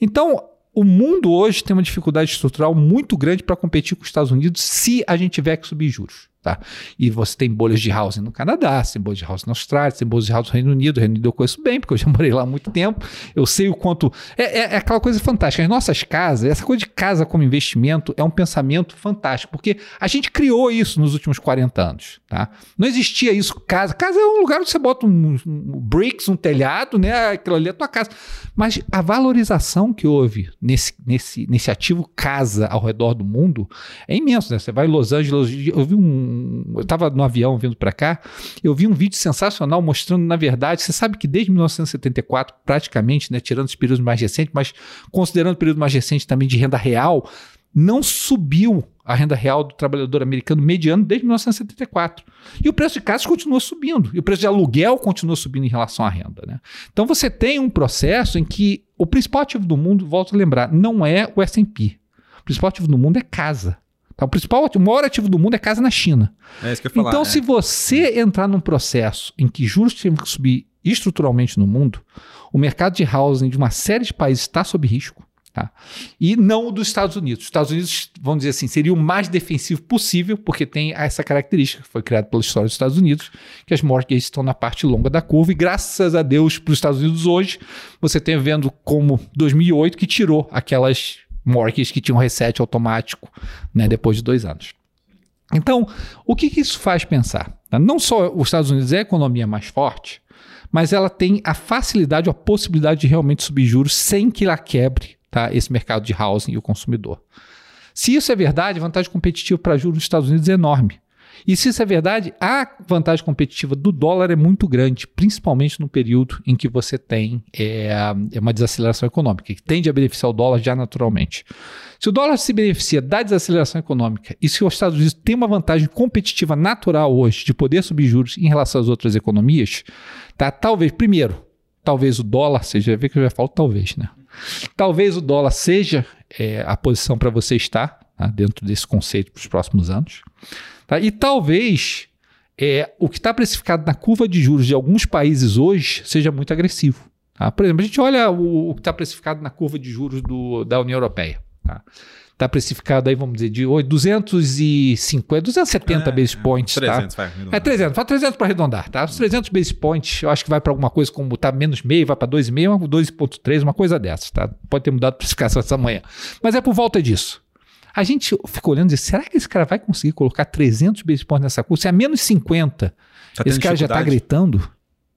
Speaker 2: Então, o mundo hoje tem uma dificuldade estrutural muito grande para competir com os Estados Unidos se a gente tiver que subir juros. Tá? E você tem bolhas de housing no Canadá, você tem bolhas de housing na Austrália, você tem bolhas de housing no Reino Unido. O Reino Unido eu conheço bem, porque eu já morei lá há muito tempo. Eu sei o quanto. É, é- é aquela coisa fantástica. As nossas casas, essa coisa de casa como investimento é um pensamento fantástico, porque a gente criou isso nos últimos 40 anos. Tá? Não existia isso. Casa. Casa é um lugar onde você bota um, um bricks, um telhado, né? Aquilo ali é a tua casa. Mas a valorização que houve nesse, nesse, nesse ativo casa ao redor do mundo é imenso, né? Você vai em Los Angeles, eu vi um. Eu estava no avião vindo para cá, eu vi um vídeo sensacional mostrando, na verdade, você sabe que desde 1974, praticamente, né, tirando os períodos mais recentes, mas considerando o período mais recente também de renda real, não subiu a renda real do trabalhador americano mediano desde 1974. E o preço de casas continua subindo. E o preço de aluguel continua subindo em relação à renda. Né? Então você tem um processo em que o principal ativo do mundo, volto a lembrar, não é o S&P. O principal ativo do mundo é casa. Tá? O principal, o maior ativo do mundo é casa na China.
Speaker 3: É isso que eu falar.
Speaker 2: Então,
Speaker 3: é.
Speaker 2: se você entrar num processo em que juros têm que subir estruturalmente no mundo, o mercado de housing de uma série de países está sob risco. Tá? E não o dos Estados Unidos. Os Estados Unidos, vamos dizer assim, seria o mais defensivo possível, porque tem essa característica que foi criada pela história dos Estados Unidos, que as mortgages estão na parte longa da curva, e graças a Deus para os Estados Unidos hoje, você tem vendo como 2008 que tirou aquelas mortgages que tinham reset automático né, depois de dois anos. Então, o que, que isso faz pensar? Não só os Estados Unidos é a economia mais forte, mas ela tem a facilidade a possibilidade de realmente subir juros sem que ela quebre tá, esse mercado de housing e o consumidor. Se isso é verdade, a vantagem competitiva para juros nos Estados Unidos é enorme. E se isso é verdade, a vantagem competitiva do dólar é muito grande, principalmente no período em que você tem é, é uma desaceleração econômica, que tende a beneficiar o dólar já naturalmente. Se o dólar se beneficia da desaceleração econômica e se os Estados Unidos têm uma vantagem competitiva natural hoje de poder subir juros em relação às outras economias, tá? talvez, primeiro, talvez o dólar seja, vê que eu já falo talvez, né? Talvez o dólar seja é, a posição para você estar tá? dentro desse conceito para os próximos anos. Tá? E talvez é, o que está precificado na curva de juros de alguns países hoje seja muito agressivo. tá? Por exemplo, a gente olha o, o que está precificado na curva de juros do- da União Europeia. Está precificado aí, vamos dizer, de 250, 270
Speaker 3: É,
Speaker 2: basis
Speaker 3: é,
Speaker 2: points. tá?
Speaker 3: 300, vai.
Speaker 2: É 300, fala 300 para arredondar, tá? Os 300 basis points, eu acho que vai para alguma coisa como tá menos meio, vai para 2,5, 2,3, uma coisa dessas, tá? Pode ter mudado a precificação essa manhã. Mas é por volta disso. A gente fica olhando e diz, será que esse cara vai conseguir colocar 300 basis points nessa curva? Se é menos 50,
Speaker 3: Tá
Speaker 2: esse cara já está gritando,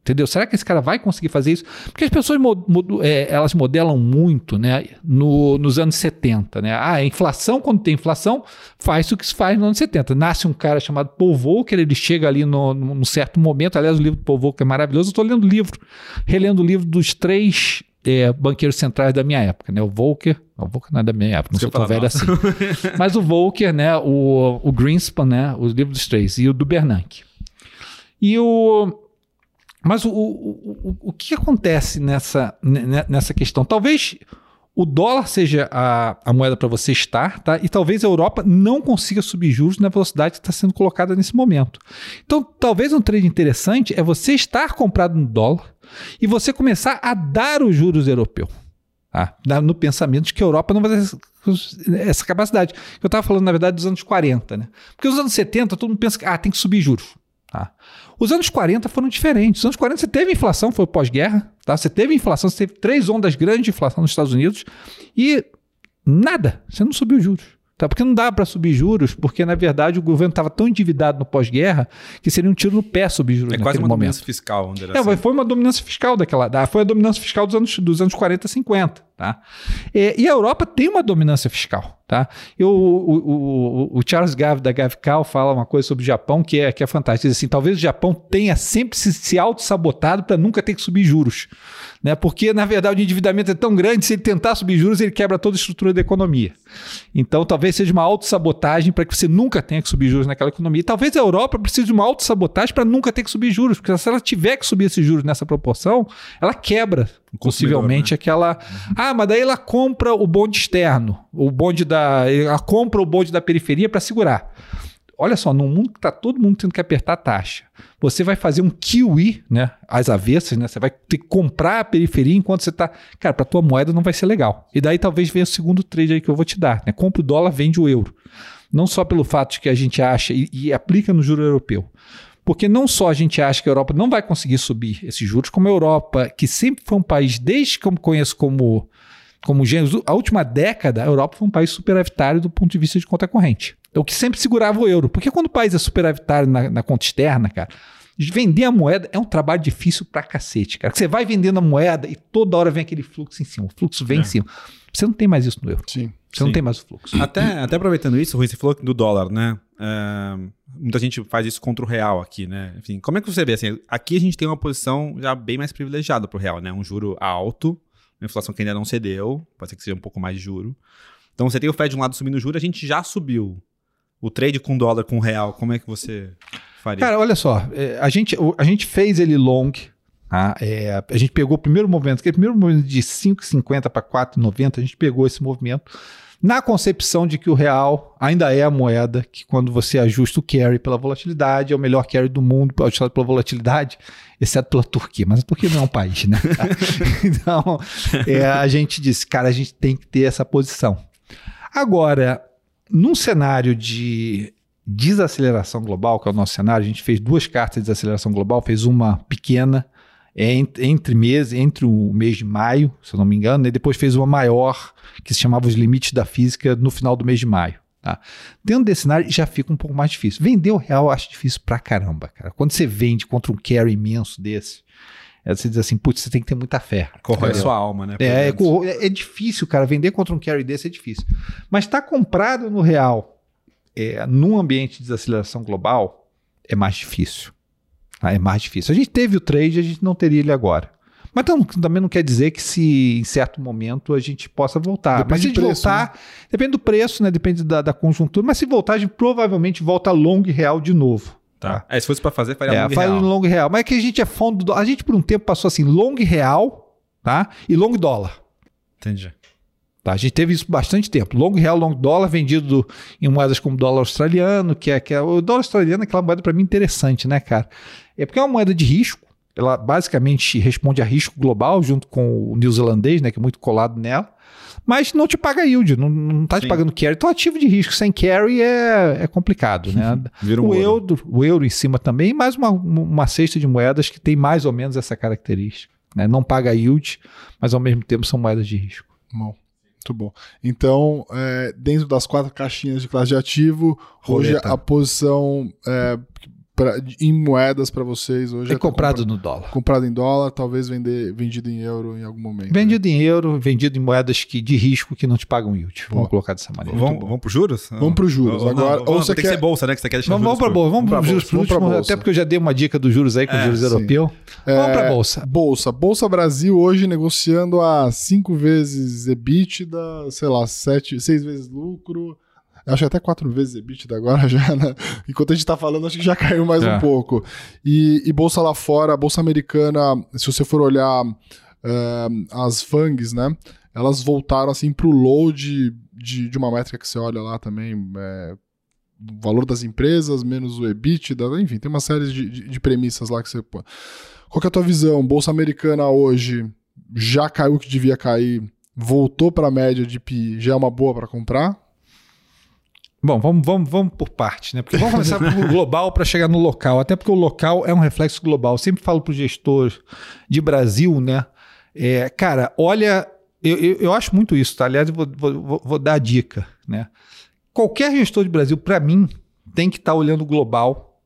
Speaker 2: Entendeu? Será que esse cara vai conseguir fazer isso? Porque as pessoas é, elas modelam muito né, no, nos anos 70. Né? Ah, a inflação, quando tem inflação, faz o que se faz nos anos 70. Nasce um cara chamado Paul Volcker, ele chega ali no, num certo momento. Aliás, o livro do Paul Volcker é maravilhoso. Eu estou lendo o livro, relendo o livro dos três é, banqueiros centrais da minha época. Né? O Volcker, o Volcker não é da minha época, não sou tão velho assim. Mas o Volcker, né? o, o Greenspan, né? o livro dos três, e o do Bernanke. E o mas o, o, o, o que acontece nessa, nessa questão? Talvez o dólar seja a, a moeda para você estar, tá? E talvez a Europa não consiga subir juros na velocidade que está sendo colocada nesse momento. Então, talvez um trade interessante é você estar comprado no dólar e você começar a dar os juros europeus. Tá? No pensamento de que a Europa não vai ter essa capacidade. Eu estava falando, na verdade, dos anos 40, né? Porque nos anos 70 todo mundo pensa que ah, tem que subir juros. Tá? Os anos 40 foram diferentes. Os anos 40 você teve inflação, foi pós-guerra, tá? Você teve inflação, você teve três ondas grandes de inflação nos Estados Unidos e nada, você não subiu juros. Tá? Porque não dá para subir juros, porque na verdade o governo estava tão endividado no pós-guerra que seria um tiro no pé subir juros.
Speaker 3: É quase uma momento. dominância fiscal.
Speaker 2: É, assim. foi uma dominância fiscal daquela. Foi a dominância fiscal dos anos, dos anos 40 50. Tá? E, e, a Europa tem uma dominância fiscal. Tá? Eu, o, o, o, Charles Gav, da Gavcal, fala uma coisa sobre o Japão que é, que é fantástica. Diz assim, talvez o Japão tenha sempre se, se auto-sabotado para nunca ter que subir juros. Né? Porque, na verdade, o endividamento é tão grande, se ele tentar subir juros, ele quebra toda a estrutura da economia. Então, talvez seja uma auto-sabotagem para que você nunca tenha que subir juros naquela economia. E talvez a Europa precise de uma auto-sabotagem para nunca ter que subir juros, porque se ela tiver que subir esses juros nessa proporção, ela quebra possivelmente né? aquela. Ah, mas daí ela compra o bonde externo, o bonde da. Ela compra o bonde da periferia para segurar. Olha só, num mundo que está todo mundo tendo que apertar a taxa, você vai fazer um kiwi, né? As avessas, né? Você vai ter que comprar a periferia enquanto você está. Cara, para tua moeda não vai ser legal. E daí talvez venha o segundo trade aí que eu vou te dar, né? Compra o dólar, vende o euro. Não só pelo fato de que a gente acha e, e aplica no juro europeu, porque não só a gente acha que a Europa não vai conseguir subir esses juros, como a Europa, que sempre foi um país, desde que eu me conheço como, como gênero, a última década, a Europa foi um país superavitário do ponto de vista de conta corrente. Então, que sempre segurava o euro. Porque quando o país é superavitário na, na conta externa, cara, vender a moeda é um trabalho difícil pra cacete, cara. Você vai vendendo a moeda e toda hora vem aquele fluxo em cima. O fluxo vem é. em cima. Você não tem mais isso no euro.
Speaker 1: Sim.
Speaker 2: Você
Speaker 1: Sim.
Speaker 2: não tem mais o fluxo.
Speaker 3: Até, até aproveitando isso, Rui, você falou do dólar, né? É, muita gente faz isso contra o real aqui, né? Enfim, como é que você vê assim? Aqui a gente tem uma posição já bem mais privilegiada pro real, né? Um juro alto, uma inflação que ainda não cedeu, pode ser que seja um pouco mais de juro. Então você tem o Fed de um lado subindo o juro, a gente já subiu. O trade com dólar com real, como é que você faria?
Speaker 2: Cara, olha só, é, a gente, a gente fez ele long, tá? é, a gente pegou o primeiro movimento, aquele primeiro movimento de 5,50 para 4,90, a gente pegou esse movimento na concepção de que o real ainda é a moeda que, quando você ajusta o carry pela volatilidade, é o melhor carry do mundo ajustado pela volatilidade, exceto pela Turquia. Mas a Turquia não é um país, né? então, é, a gente disse, cara, a gente tem que ter essa posição. Agora, num cenário de desaceleração global, que é o nosso cenário, a gente fez duas cartas de desaceleração global, fez uma pequena entre mês, entre o mês de maio, se eu não me engano, e depois fez uma maior, que se chamava os limites da física, no final do mês de maio. Tá? Dentro desse cenário já fica um pouco mais difícil. Vender o real eu acho difícil pra caramba, cara. Quando você vende contra um carry imenso desse, é você diz assim, putz, você tem que ter muita fé.
Speaker 3: Corrói a sua alma, né?
Speaker 2: É, é, é, difícil, cara. Vender contra um carry desse é difícil. Mas tá comprado no real é, num ambiente de desaceleração global é mais difícil. Tá? É mais difícil. A gente teve o trade, a gente não teria ele agora. Mas então, também não quer dizer que se em certo momento a gente possa voltar. Depende mas se a gente preço, voltar, né? depende do preço, né? Depende da, da, conjuntura. Mas se voltar, a gente provavelmente volta long real de novo.
Speaker 3: Tá. tá. É, se fosse para fazer, faria
Speaker 2: é,
Speaker 3: long
Speaker 2: faz real. long real. Mas é que a gente é fundo do... A gente por um tempo passou assim, long real, tá? E long dólar.
Speaker 3: Entendi.
Speaker 2: Tá, a gente teve isso bastante tempo. Long real, long dólar, vendido em moedas como dólar australiano, que é, que é o dólar australiano é aquela moeda para mim interessante, né, cara? É porque é uma moeda de risco. Ela basicamente responde a risco global junto com o neozelandês, né, que é muito colado nela. Mas não te paga yield, não, não tá Sim. te pagando carry. Então, ativo de risco sem carry é, é complicado, né? Um o, euro, o euro em cima também, mais uma, uma cesta de moedas que tem mais ou menos essa característica. Né? Não paga yield, mas ao mesmo tempo são moedas de risco.
Speaker 1: Bom. Muito bom. Então, é, dentro das quatro caixinhas de classe de ativo, Roleta. hoje a posição é, pra- em moedas para vocês hoje
Speaker 2: É comprado
Speaker 1: compra-
Speaker 2: no dólar.
Speaker 1: comprado em dólar, talvez vender, vendido em euro em algum momento.
Speaker 2: Vendido em euro, vendido em moedas que, de risco que não te pagam yield. Vamos
Speaker 1: Boa.
Speaker 2: colocar dessa maneira.
Speaker 3: Vamos, vamos pro juros?
Speaker 1: Vamos pros juros.
Speaker 3: Ou,
Speaker 1: Agora-
Speaker 3: não,
Speaker 1: ou
Speaker 3: vamos-
Speaker 1: você
Speaker 3: tem
Speaker 1: quer-
Speaker 3: que ser bolsa, né? Que você quer deixar
Speaker 2: Vamos, vamos
Speaker 3: juros
Speaker 2: para bolsa, vamos para juros por
Speaker 1: vamos pra
Speaker 2: último,
Speaker 1: bolsa.
Speaker 2: até porque eu já dei uma dica dos juros aí com
Speaker 3: É,
Speaker 2: juros
Speaker 1: sim.
Speaker 2: europeu.
Speaker 1: É,
Speaker 2: Vamos para bolsa.
Speaker 1: Bolsa. Bolsa Brasil hoje negociando a 5 vezes EBITDA, sei lá, 7, 6 vezes lucro. Acho que até 4 vezes EBITDA agora já, né? Enquanto a gente tá falando, acho que já caiu mais
Speaker 2: É.
Speaker 1: um pouco. E, e bolsa lá fora, a bolsa americana, se você for olhar eh, as FANGs, né? Elas voltaram assim pro low de, de, de uma métrica que você olha lá também, é, o valor das empresas menos o EBITDA, enfim, tem uma série de, de, de premissas lá que você põe. Qual é a tua visão? Bolsa americana hoje já caiu o que devia cair, voltou para a média de PI, já é uma boa para comprar?
Speaker 2: Bom, vamos, vamos, vamos por parte, né? Porque vamos começar pelo global para chegar no local. Até porque o local é um reflexo global. Eu sempre falo para o gestor de Brasil, né? É, cara, olha, eu, eu, eu acho muito isso, tá? Aliás, eu vou, vou, vou- dar a dica, né? Qualquer gestor de Brasil, para mim, tem que estar olhando o global,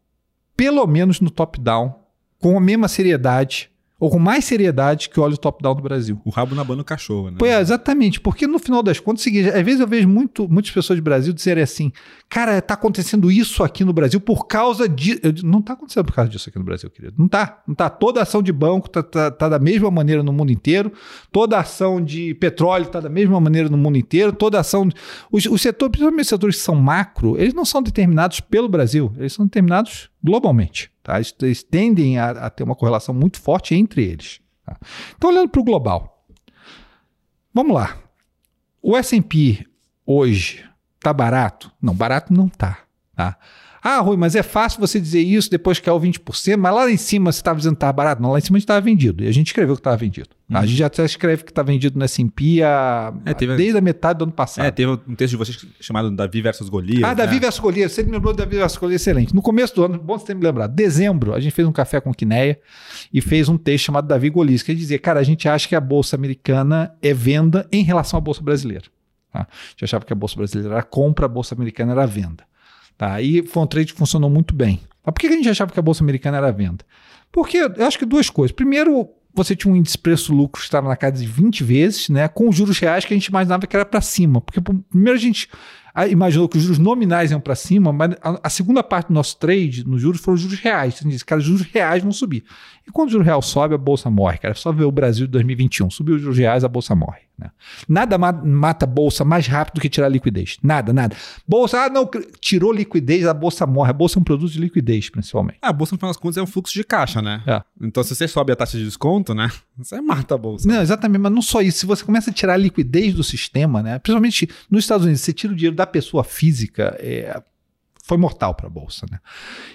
Speaker 2: pelo menos no top-down, com a mesma seriedade, ou com mais seriedade que olha o top-down do Brasil.
Speaker 3: O rabo na banda do cachorro, né?
Speaker 2: Pois é, exatamente, porque no final das contas, é seguinte, às vezes eu vejo muito, muitas pessoas do Brasil dizerem assim, cara, tá acontecendo isso aqui no Brasil por causa de... Digo, Não tá acontecendo por causa disso aqui no Brasil, querido. Não tá, não tá. Toda ação de banco tá, tá, tá da mesma maneira no mundo inteiro, toda ação de petróleo tá da mesma maneira no mundo inteiro, toda ação... Os, os setores, principalmente os setores que são macro, eles não são determinados pelo Brasil, eles são determinados globalmente, tá? Eles, tendem a, a ter uma correlação muito forte entre eles. tá? Então, olhando para o global, Vamos lá. O S&P hoje tá barato? Não, barato não tá, tá? Ah, Rui, mas é fácil você dizer isso depois que é o 20%, mas lá em cima você estava dizendo que estava barato? Não, lá em cima a gente estava vendido. E a gente escreveu que estava vendido. tá? A gente já até escreve que está vendido no S&P
Speaker 3: É, teve-
Speaker 2: desde a metade do ano passado.
Speaker 3: É, teve um texto de vocês chamado Davi versus Golias.
Speaker 2: Ah, Davi
Speaker 3: né?
Speaker 2: versus Golias. Você me lembrou do Davi versus Golias, excelente. No começo do ano, bom você ter me lembrado, dezembro, a gente fez um café com Quineia e fez um texto chamado Davi Golias, que dizia, cara, a gente acha que a Bolsa Americana é venda em relação à Bolsa Brasileira. Tá? A gente achava que a Bolsa Brasileira era compra, a Bolsa Americana era venda. Tá? E foi um trade que funcionou muito bem. Mas por que a gente achava que a Bolsa Americana era venda? Porque eu acho que duas coisas. Primeiro, você tinha um índice preço-lucro que estava na casa de 20 vezes, né? Com os juros reais que a gente imaginava que era para cima. Porque primeiro a gente imaginou que os juros nominais iam para cima, mas a, segunda parte do nosso trade nos juros foram os juros reais. Você disse, cara, os juros reais vão subir. E quando o juro real sobe, a bolsa morre, cara. É só ver o Brasil de 2021. Subiu os juros reais, a bolsa morre. Né? Nada ma- mata a bolsa mais rápido do que tirar liquidez. Nada, nada. Bolsa, ah, não, tirou liquidez, a bolsa morre. A bolsa é um produto de liquidez, principalmente.
Speaker 3: Ah, a bolsa, no final das contas, é um fluxo de caixa, né?
Speaker 2: É.
Speaker 3: Então, se você sobe a taxa de desconto, né? Você mata a bolsa.
Speaker 2: Não, exatamente, mas não só isso. Se você começa a tirar a liquidez do sistema, né? Principalmente nos Estados Unidos, você tira o dinheiro da pessoa física, é, foi mortal para a bolsa, né?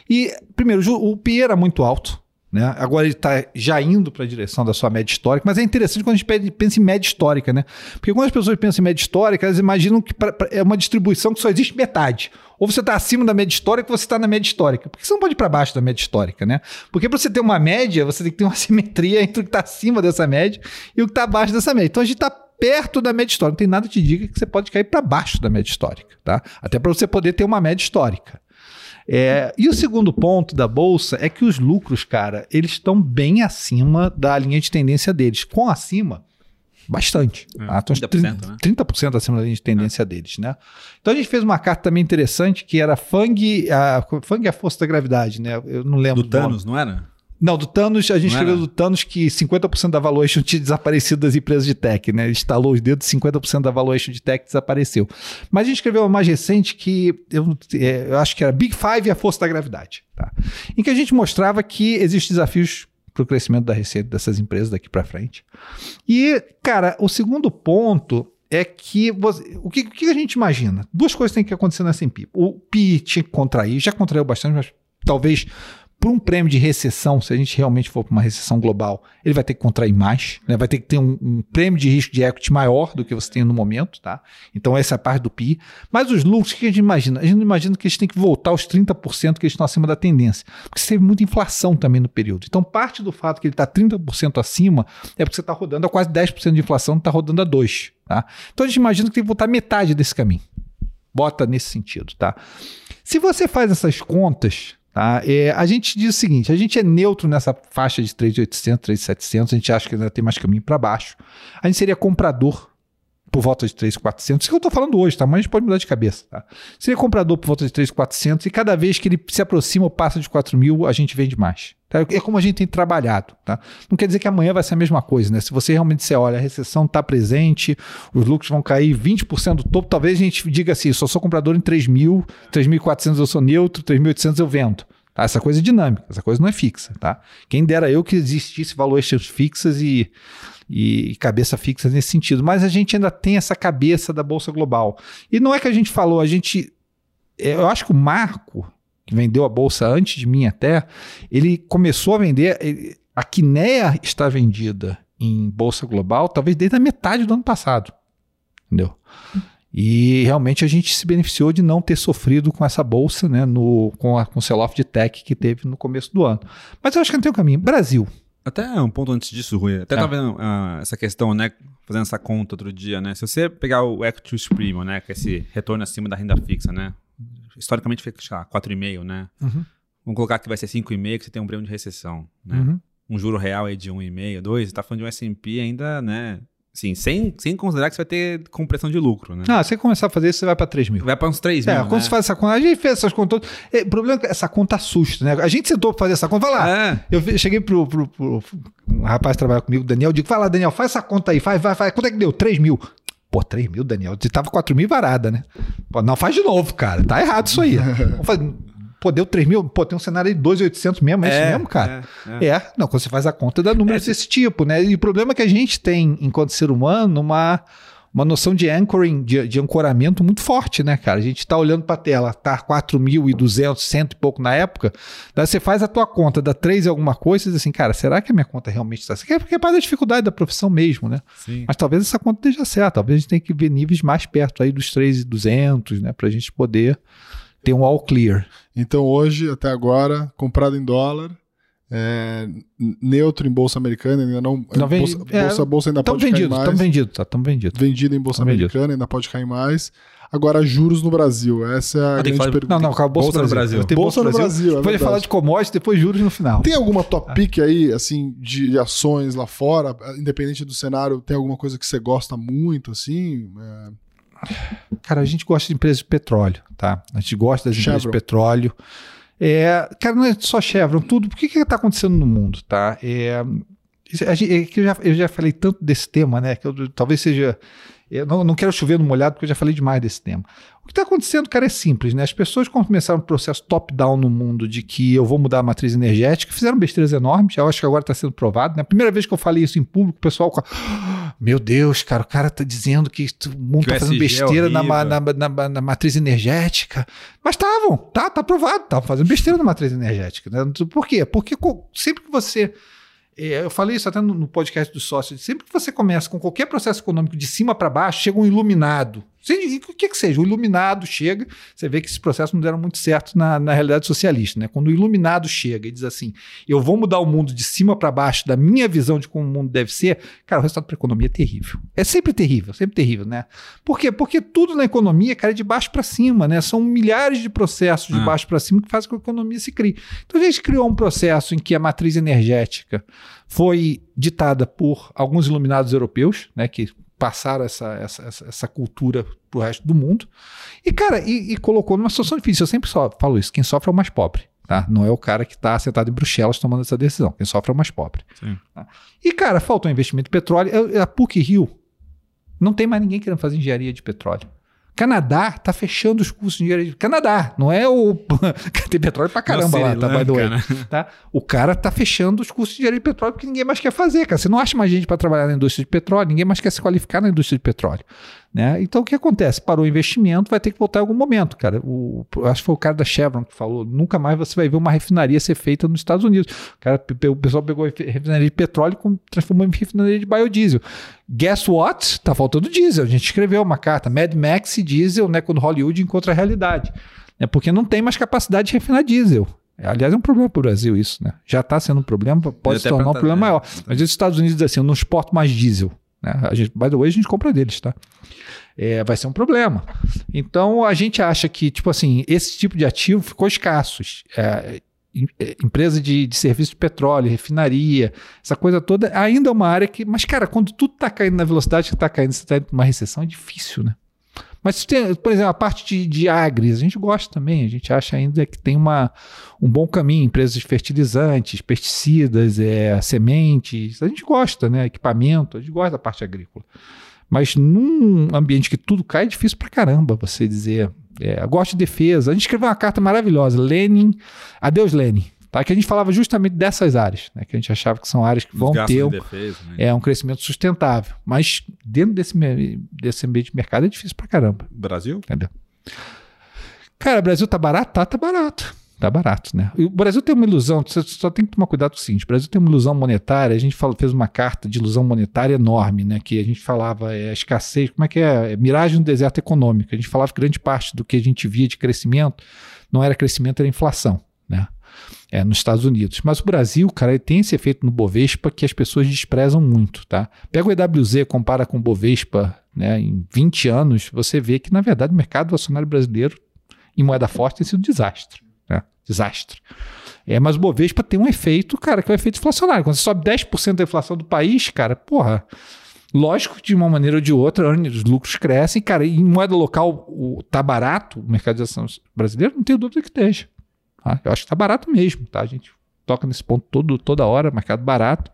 Speaker 2: E primeiro, o PI era muito alto. Né? Agora ele está já indo para a direção da sua média histórica, mas é interessante quando a gente pe- pensa em média histórica, né? Porque quando as pessoas pensam em média histórica, elas imaginam que pra- pra- é uma distribuição que só existe metade. Ou você está acima da média histórica ou você está na média histórica. Por que você não pode ir para baixo da média histórica, né? Porque para você ter uma média, você tem que ter uma simetria entre o que está acima dessa média e o que está abaixo dessa média. Então a gente está perto da média histórica. Não tem nada que te diga que você pode cair para baixo da média histórica, tá? Até para você poder ter uma média histórica. É, e o segundo ponto da bolsa é que os lucros, cara, eles estão bem acima da linha de tendência deles. Com acima, bastante.
Speaker 3: É,
Speaker 2: tá? Então,
Speaker 3: 30%,
Speaker 2: 30%,
Speaker 3: né?
Speaker 2: 30% acima da linha de tendência deles, né? Então a gente fez uma carta também interessante que era Fang, a, Fang é a força da gravidade, né? Eu não lembro
Speaker 3: Do
Speaker 2: do nome.
Speaker 3: Thanos, não era?
Speaker 2: Não, do Thanos, a gente escreveu do Thanos que 50% da valuation tinha desaparecido das empresas de tech, né? Ele instalou os dedos, 50% da valuation de tech desapareceu. Mas a gente escreveu uma mais recente que eu, é, eu acho que era Big Five e a força da gravidade, tá? Em que a gente mostrava que existem desafios para o crescimento da receita dessas empresas daqui para frente. E, cara, o segundo ponto é que você- o, que o que a gente imagina? Duas coisas têm que acontecer na S&P. O PI tinha que contrair, já contraiu bastante, mas talvez por um prêmio de recessão, se a gente realmente for para uma recessão global, ele vai ter que contrair mais, né? vai ter que ter um, um prêmio de risco de equity maior do que você tem no momento, tá? Então essa é a parte do PI. Mas os lucros, o que a gente imagina? A gente imagina que eles têm que voltar aos 30% que eles estão acima da tendência, porque você teve muita inflação também no período. Então parte do fato que ele está 30% acima é porque você está rodando a quase 10% de inflação, está rodando a 2%, tá? Então a gente imagina que tem que voltar metade desse caminho. Bota nesse sentido, tá? Se você faz essas contas, Tá? É, a gente diz o seguinte: a gente é neutro nessa faixa de 3.800, 3.700, a gente acha que ainda tem mais caminho para baixo. A gente seria comprador por volta de 3,400. Isso que eu estou falando hoje, tá? Mas a gente pode mudar de cabeça, tá? Seria comprador por volta de 3,400 e cada vez que ele se aproxima ou passa de 4 mil, a gente vende mais. Tá? É como a gente tem trabalhado, tá? Não quer dizer que amanhã vai ser a mesma coisa, né? Se você realmente disser, olha, a recessão está presente, os lucros vão cair 20% do topo, talvez a gente diga assim, só sou comprador em 3 mil, 3.400 eu sou neutro, 3.800 eu vendo. Tá? Essa coisa é dinâmica, essa coisa não é fixa, tá? Quem dera eu que existisse valores fixas e e, cabeça fixa nesse sentido. Mas a gente ainda tem essa cabeça da Bolsa Global. E não é que a gente falou, a gente. É, eu acho que o Marco, que vendeu a Bolsa antes de mim até, ele começou a vender. A Kinea está vendida em Bolsa Global, talvez desde a metade do ano passado. Entendeu? E realmente a gente se beneficiou de não ter sofrido com essa bolsa, né, no, com, a, com o sell-off de tech que teve no começo do ano. Mas eu acho que não tem um caminho. Brasil.
Speaker 3: Até um ponto antes disso, Rui. Até é. tava vendo uh, essa questão, né? Fazendo essa conta outro dia, né? Se você pegar o Equity Premium, né? Que é esse retorno acima da renda fixa, né? Historicamente lá, 4,5, né? Uhum. Vamos colocar que vai ser 5,5, que você tem um prêmio de recessão, né? Uhum. Um juro real aí de 1,5, 2, você tá falando de um S&P ainda, né? Sim, sem, sem considerar que você vai ter compressão de lucro, né?
Speaker 2: Ah, você começar a fazer isso, você vai para 3 mil.
Speaker 3: Vai para uns 3 mil.
Speaker 2: É, quando né? você faz essa conta, a gente fez essas contas. É, o problema é que essa conta assusta, né? A gente sentou para fazer essa conta, vai lá. É. Eu cheguei pro, pro, pro, um rapaz que trabalha comigo, Daniel, digo, vai lá, Daniel, faz essa conta aí, faz, vai, faz. Quanto é que deu? 3 mil. Pô, 3 mil, Daniel. Você tava 4 mil varada, né? Pô, não, faz de novo, cara. Tá errado isso aí. Vamos fazer. Pô, deu 3 mil? Pô, tem um cenário de 2,800 mesmo, é, é isso mesmo, cara? É, é. é, não, quando você faz a conta, dá números é, desse tipo, né? E o problema é que a gente tem, enquanto ser humano, uma, uma noção de anchoring, de, de ancoramento muito forte, né, cara? A gente tá olhando pra tela, tá 4.200, cento e pouco na época, daí você faz a tua conta, dá 3 e alguma coisa, e diz assim, cara, será que a minha conta realmente está certa? Porque é parte da dificuldade da profissão mesmo, né? Sim. Mas talvez essa conta esteja certa, talvez a gente tenha que ver níveis mais perto aí dos 3.200, né, pra gente poder ter um all clear.
Speaker 1: Então hoje, até agora, comprado em dólar, é, neutro em bolsa americana, ainda não.
Speaker 2: não vem,
Speaker 1: bolsa, é, bolsa, bolsa, ainda pode
Speaker 2: vendido,
Speaker 1: cair mais.
Speaker 2: Estão vendidos, tá, estão vendidos.
Speaker 1: Vendido em bolsa americana, ainda pode cair mais. Agora, juros no Brasil, essa é a ah, grande pergunta.
Speaker 2: Não, não, com a Bolsa, bolsa no Brasil.
Speaker 1: Brasil. Bolsa, no Brasil, Brasil é
Speaker 2: Depois de falar de commodities, depois juros no final.
Speaker 1: Tem alguma top pick aí, assim, de, de, ações lá fora, independente do cenário, tem alguma coisa que você gosta muito, assim? É...
Speaker 2: Cara, a gente gosta de empresas de petróleo, tá? A gente gosta das Chevron. empresas de petróleo. É, cara, não é só Chevron, tudo. Por que que está acontecendo no mundo, tá? É, é eu, já, eu já falei tanto desse tema, né? Que eu, talvez seja eu não, não quero chover no molhado porque eu já falei demais desse tema. O que está acontecendo, cara, é simples, né? As pessoas, começaram um processo top-down no mundo de que eu vou mudar a matriz energética, fizeram besteiras enormes. Eu acho que agora está sendo provado. Né? A primeira vez que eu falei isso em público, o pessoal. Meu Deus, cara, o cara está dizendo que o mundo está fazendo é besteira é na, na, na, na, matriz energética. Mas estavam, tá, tá provado, estavam fazendo besteira na matriz energética. Né? Por quê? Porque sempre que você é, eu falei isso até no, podcast dos sócios. Sempre que você começa com qualquer processo econômico de cima para baixo, chega um iluminado o que que seja, o iluminado chega, você vê que esses processos não deram muito certo na, na realidade socialista, né? Quando o iluminado chega e diz assim, eu vou mudar o mundo de cima para baixo, da minha visão de como o mundo deve ser, cara, o resultado para a economia é terrível. É sempre terrível, sempre terrível, né? Por quê? Porque tudo na economia, cara, é de baixo para cima, né? São milhares de processos de ah. baixo para cima que fazem com que a economia se crie. Então a gente criou um processo em que a matriz energética foi ditada por alguns iluminados europeus, né, que passar essa, essa, essa, cultura para o resto do mundo. E, cara, e, e, colocou numa situação difícil. Eu sempre só falo isso: quem sofre é o mais pobre. Tá? Não é o cara que está sentado em Bruxelas tomando essa decisão. Quem sofre é o mais pobre. Tá? E, cara, faltou investimento em petróleo. A PUC Rio não tem mais ninguém querendo fazer engenharia de petróleo. Canadá está fechando os cursos de engenharia. Canadá, não é o. Tem petróleo pra caramba lá, tá? By the way, tá? O cara tá fechando os cursos de engenharia de petróleo porque ninguém mais quer fazer, cara. Você não acha mais gente para trabalhar na indústria de petróleo, ninguém mais quer se qualificar na indústria de petróleo. Né? Então o que acontece? Parou o investimento, vai ter que voltar em algum momento, cara. O, acho que foi o cara da Chevron que falou: nunca mais você vai ver uma refinaria ser feita nos Estados Unidos. O, cara, o pessoal pegou refinaria de petróleo e transformou em refinaria de biodiesel. Guess what? Tá faltando diesel. A gente escreveu uma carta: Mad Max e diesel, né? Quando Hollywood encontra a realidade. É porque não tem mais capacidade de refinar diesel. Aliás, é um problema para o Brasil isso, né? Já está sendo um problema, pode se tornar um problema maior. Mas os Estados Unidos dizem assim, eu não exporto mais diesel. Né? A gente, by the way, a gente compra deles, tá? é, vai ser um problema. Então a gente acha que, tipo assim, esse tipo de ativo ficou escasso. É, é, empresa de, de serviço de petróleo, refinaria, essa coisa toda, ainda é uma área que. Mas, cara, quando tudo está caindo na velocidade que está caindo, você está indo uma recessão, é difícil, né? Mas, tem, por exemplo, a parte de, de agris, a gente gosta também, a gente acha ainda que tem uma, um bom caminho, empresas de fertilizantes, pesticidas, é, sementes, a gente gosta, né? Equipamento, a gente gosta da parte agrícola. Mas num ambiente que tudo cai, é difícil pra caramba você dizer é, gosto de defesa. A gente escreveu uma carta maravilhosa, Lenin, adeus Lenin, tá? que a gente falava justamente dessas áreas, né? que a gente achava que são áreas que vão ter um, defesa, né? é, um crescimento sustentável. Mas dentro desse, desse ambiente de mercado é difícil pra caramba.
Speaker 3: Brasil?
Speaker 2: Entendeu? Cara, Brasil tá barato? Tá, tá barato. Tá barato, né? E o Brasil tem uma ilusão, você só tem que tomar cuidado com o seguinte: o Brasil tem uma ilusão monetária, a gente fala, fez uma carta de ilusão monetária enorme, né? Que a gente falava é, escassez, como é que é? é? Miragem no deserto econômico. A gente falava que grande parte do que a gente via de crescimento não era crescimento, era inflação? É, nos Estados Unidos. Mas o Brasil, cara, tem esse efeito no Bovespa que as pessoas desprezam muito, tá? Pega o EWZ, compara com o Bovespa, né, em 20 anos, você vê que, na verdade, o mercado acionário brasileiro em moeda forte tem sido um desastre desastre. É, mas o Bovespa tem um efeito, cara, que é o um efeito inflacionário. Quando você sobe 10% da inflação do país, cara, porra, lógico de uma maneira ou de outra, os lucros crescem, cara, e em moeda local o, tá barato, o mercado de ações brasileiro, não tenho dúvida que esteja. Tá? Eu acho que tá barato mesmo, tá? A gente toca nesse ponto todo, toda hora, mercado barato.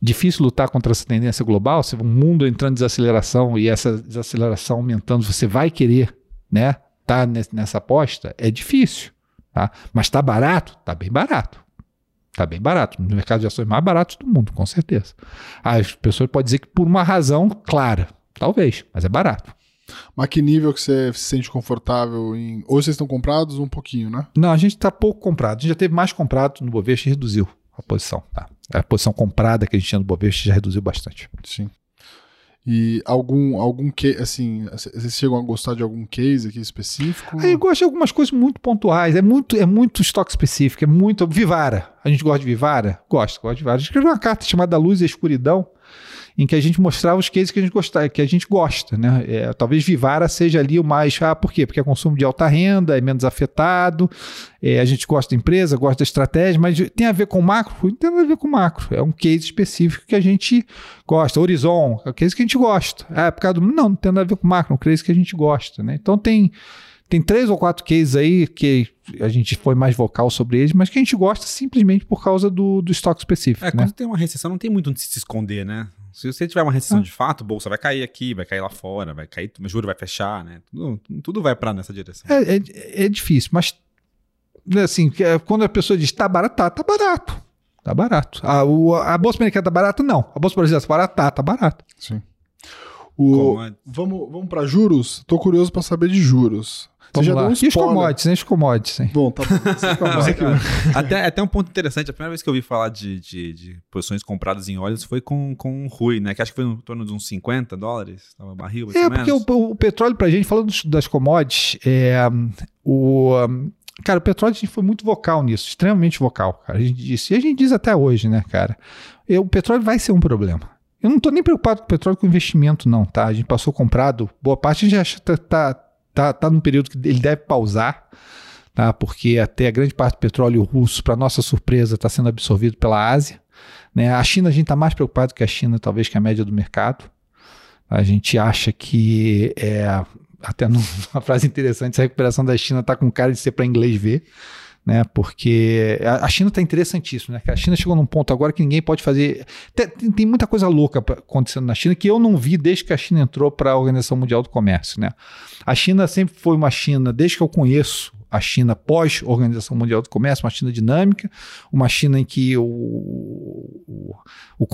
Speaker 2: Difícil lutar contra essa tendência global, se o mundo entrando em desaceleração e essa desaceleração aumentando, você vai querer, né, tá nessa aposta é difícil, tá? Mas tá barato? Tá bem barato. Tá bem barato. No mercado de ações mais barato do mundo, com certeza. As pessoas podem dizer que por uma razão clara, talvez, mas é barato.
Speaker 1: Mas que nível que você se sente confortável em. Ou vocês estão comprados um pouquinho, né?
Speaker 2: Não, a gente está pouco comprado. A gente já teve mais comprado no Bovespa e reduziu a posição. Tá? A posição comprada que a gente tinha no Bovespa já reduziu bastante.
Speaker 1: Sim. E algum, algum que, assim, vocês chegam a gostar de algum case aqui específico?
Speaker 2: Ah, eu gosto de algumas coisas muito pontuais, é muito, é muito estoque específico, é muito. Vivara. A gente gosta de Vivara? Gosto, gosto de Vivara. Escrevi uma carta chamada Luz e Escuridão, em que a gente mostrava os cases que a gente gosta, que a gente gosta, né? É, talvez Vivara seja ali o mais, ah, por quê? Porque é consumo de alta renda, é menos afetado, é, a gente gosta da empresa, gosta da estratégia, mas tem a ver com macro? Não tem a ver com macro, é um case específico que a gente gosta. Horizon, é um case que a gente gosta. Ah, é por causa do... Não, não tem nada a ver com macro, é um case que a gente gosta, né? Então tem tem três ou quatro cases aí que a gente foi mais vocal sobre eles, mas que a gente gosta simplesmente por causa do, do estoque específico. É,
Speaker 3: né? quando tem uma recessão, não tem muito onde se esconder, né? Se você tiver uma recessão ah. de fato, bolsa vai cair aqui, vai cair lá fora, vai cair, o juro vai fechar, né? Tudo, tudo vai para nessa direção.
Speaker 2: É, é, é, difícil, mas assim, é, quando a pessoa diz tá barato, tá, tá barato. Tá barato. A, o, a bolsa americana tá barata? Não. A bolsa brasileira tá barata? Tá, tá barato.
Speaker 1: Sim. O, vamos vamos para juros? Tô curioso para saber de juros.
Speaker 2: Você já lá. deu um e os commodities, né? Os commodities, hein?
Speaker 1: Bom, tá bom.
Speaker 3: até, até um ponto interessante, a primeira vez que eu ouvi falar de, de, de posições compradas em óleos foi com, com o Rui, né? Que acho que foi em torno de uns 50 dólares, tava barril,
Speaker 2: É, porque o, o, petróleo pra gente, falando das commodities, é, o... Cara, o petróleo a gente foi muito vocal nisso, extremamente vocal, cara. A gente disse, e a gente diz até hoje, né, cara? E, o petróleo vai ser um problema. Eu não estou nem preocupado com o petróleo com investimento, não, tá? A gente passou comprado, boa parte a gente já tá, tá tá, tá num período que ele deve pausar, tá? porque até a grande parte do petróleo russo, para nossa surpresa, está sendo absorvido pela Ásia. Né? A China, a gente está mais preocupado que a China, talvez que a média do mercado. A gente acha que, é, até numa frase interessante, essa recuperação da China está com cara de ser para inglês ver né? Porque a China está interessantíssima, né? A China chegou num ponto agora que ninguém pode fazer. Tem, tem muita coisa louca acontecendo na China que eu não vi desde que a China entrou para a Organização Mundial do Comércio, né? A China sempre foi uma China, desde que eu conheço a China pós-Organização Mundial do Comércio, uma China dinâmica, uma China em que o, o, o,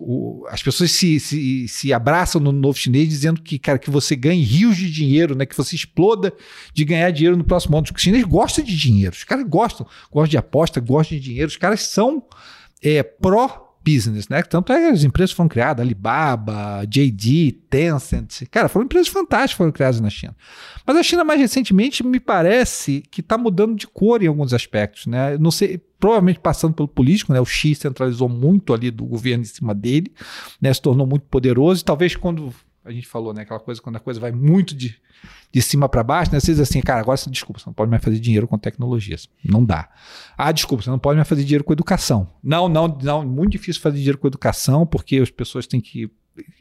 Speaker 2: o, as pessoas se, se, se abraçam no novo chinês dizendo que, cara, que você ganhe rios de dinheiro, né? que você exploda de ganhar dinheiro no próximo ano. Os chineses gostam de dinheiro, os caras gostam, gostam de aposta, gostam de dinheiro, os caras são é, pró business, né? Tanto é que as empresas foram criadas, Alibaba, JD, Tencent, cara, foram empresas fantásticas que foram criadas na China. Mas a China mais recentemente me parece que está mudando de cor em alguns aspectos, né? Não sei, provavelmente passando pelo político, né? O Xi centralizou muito ali do governo em cima dele, né? Se tornou muito poderoso e talvez quando a gente falou, né? Aquela coisa, quando a coisa vai muito de, de cima para baixo, né? Você diz assim, cara, agora você, desculpa, você não pode mais fazer dinheiro com tecnologias. Não dá. Ah, desculpa, você não pode mais fazer dinheiro com educação. Não, não, não, muito difícil fazer dinheiro com educação, porque as pessoas têm que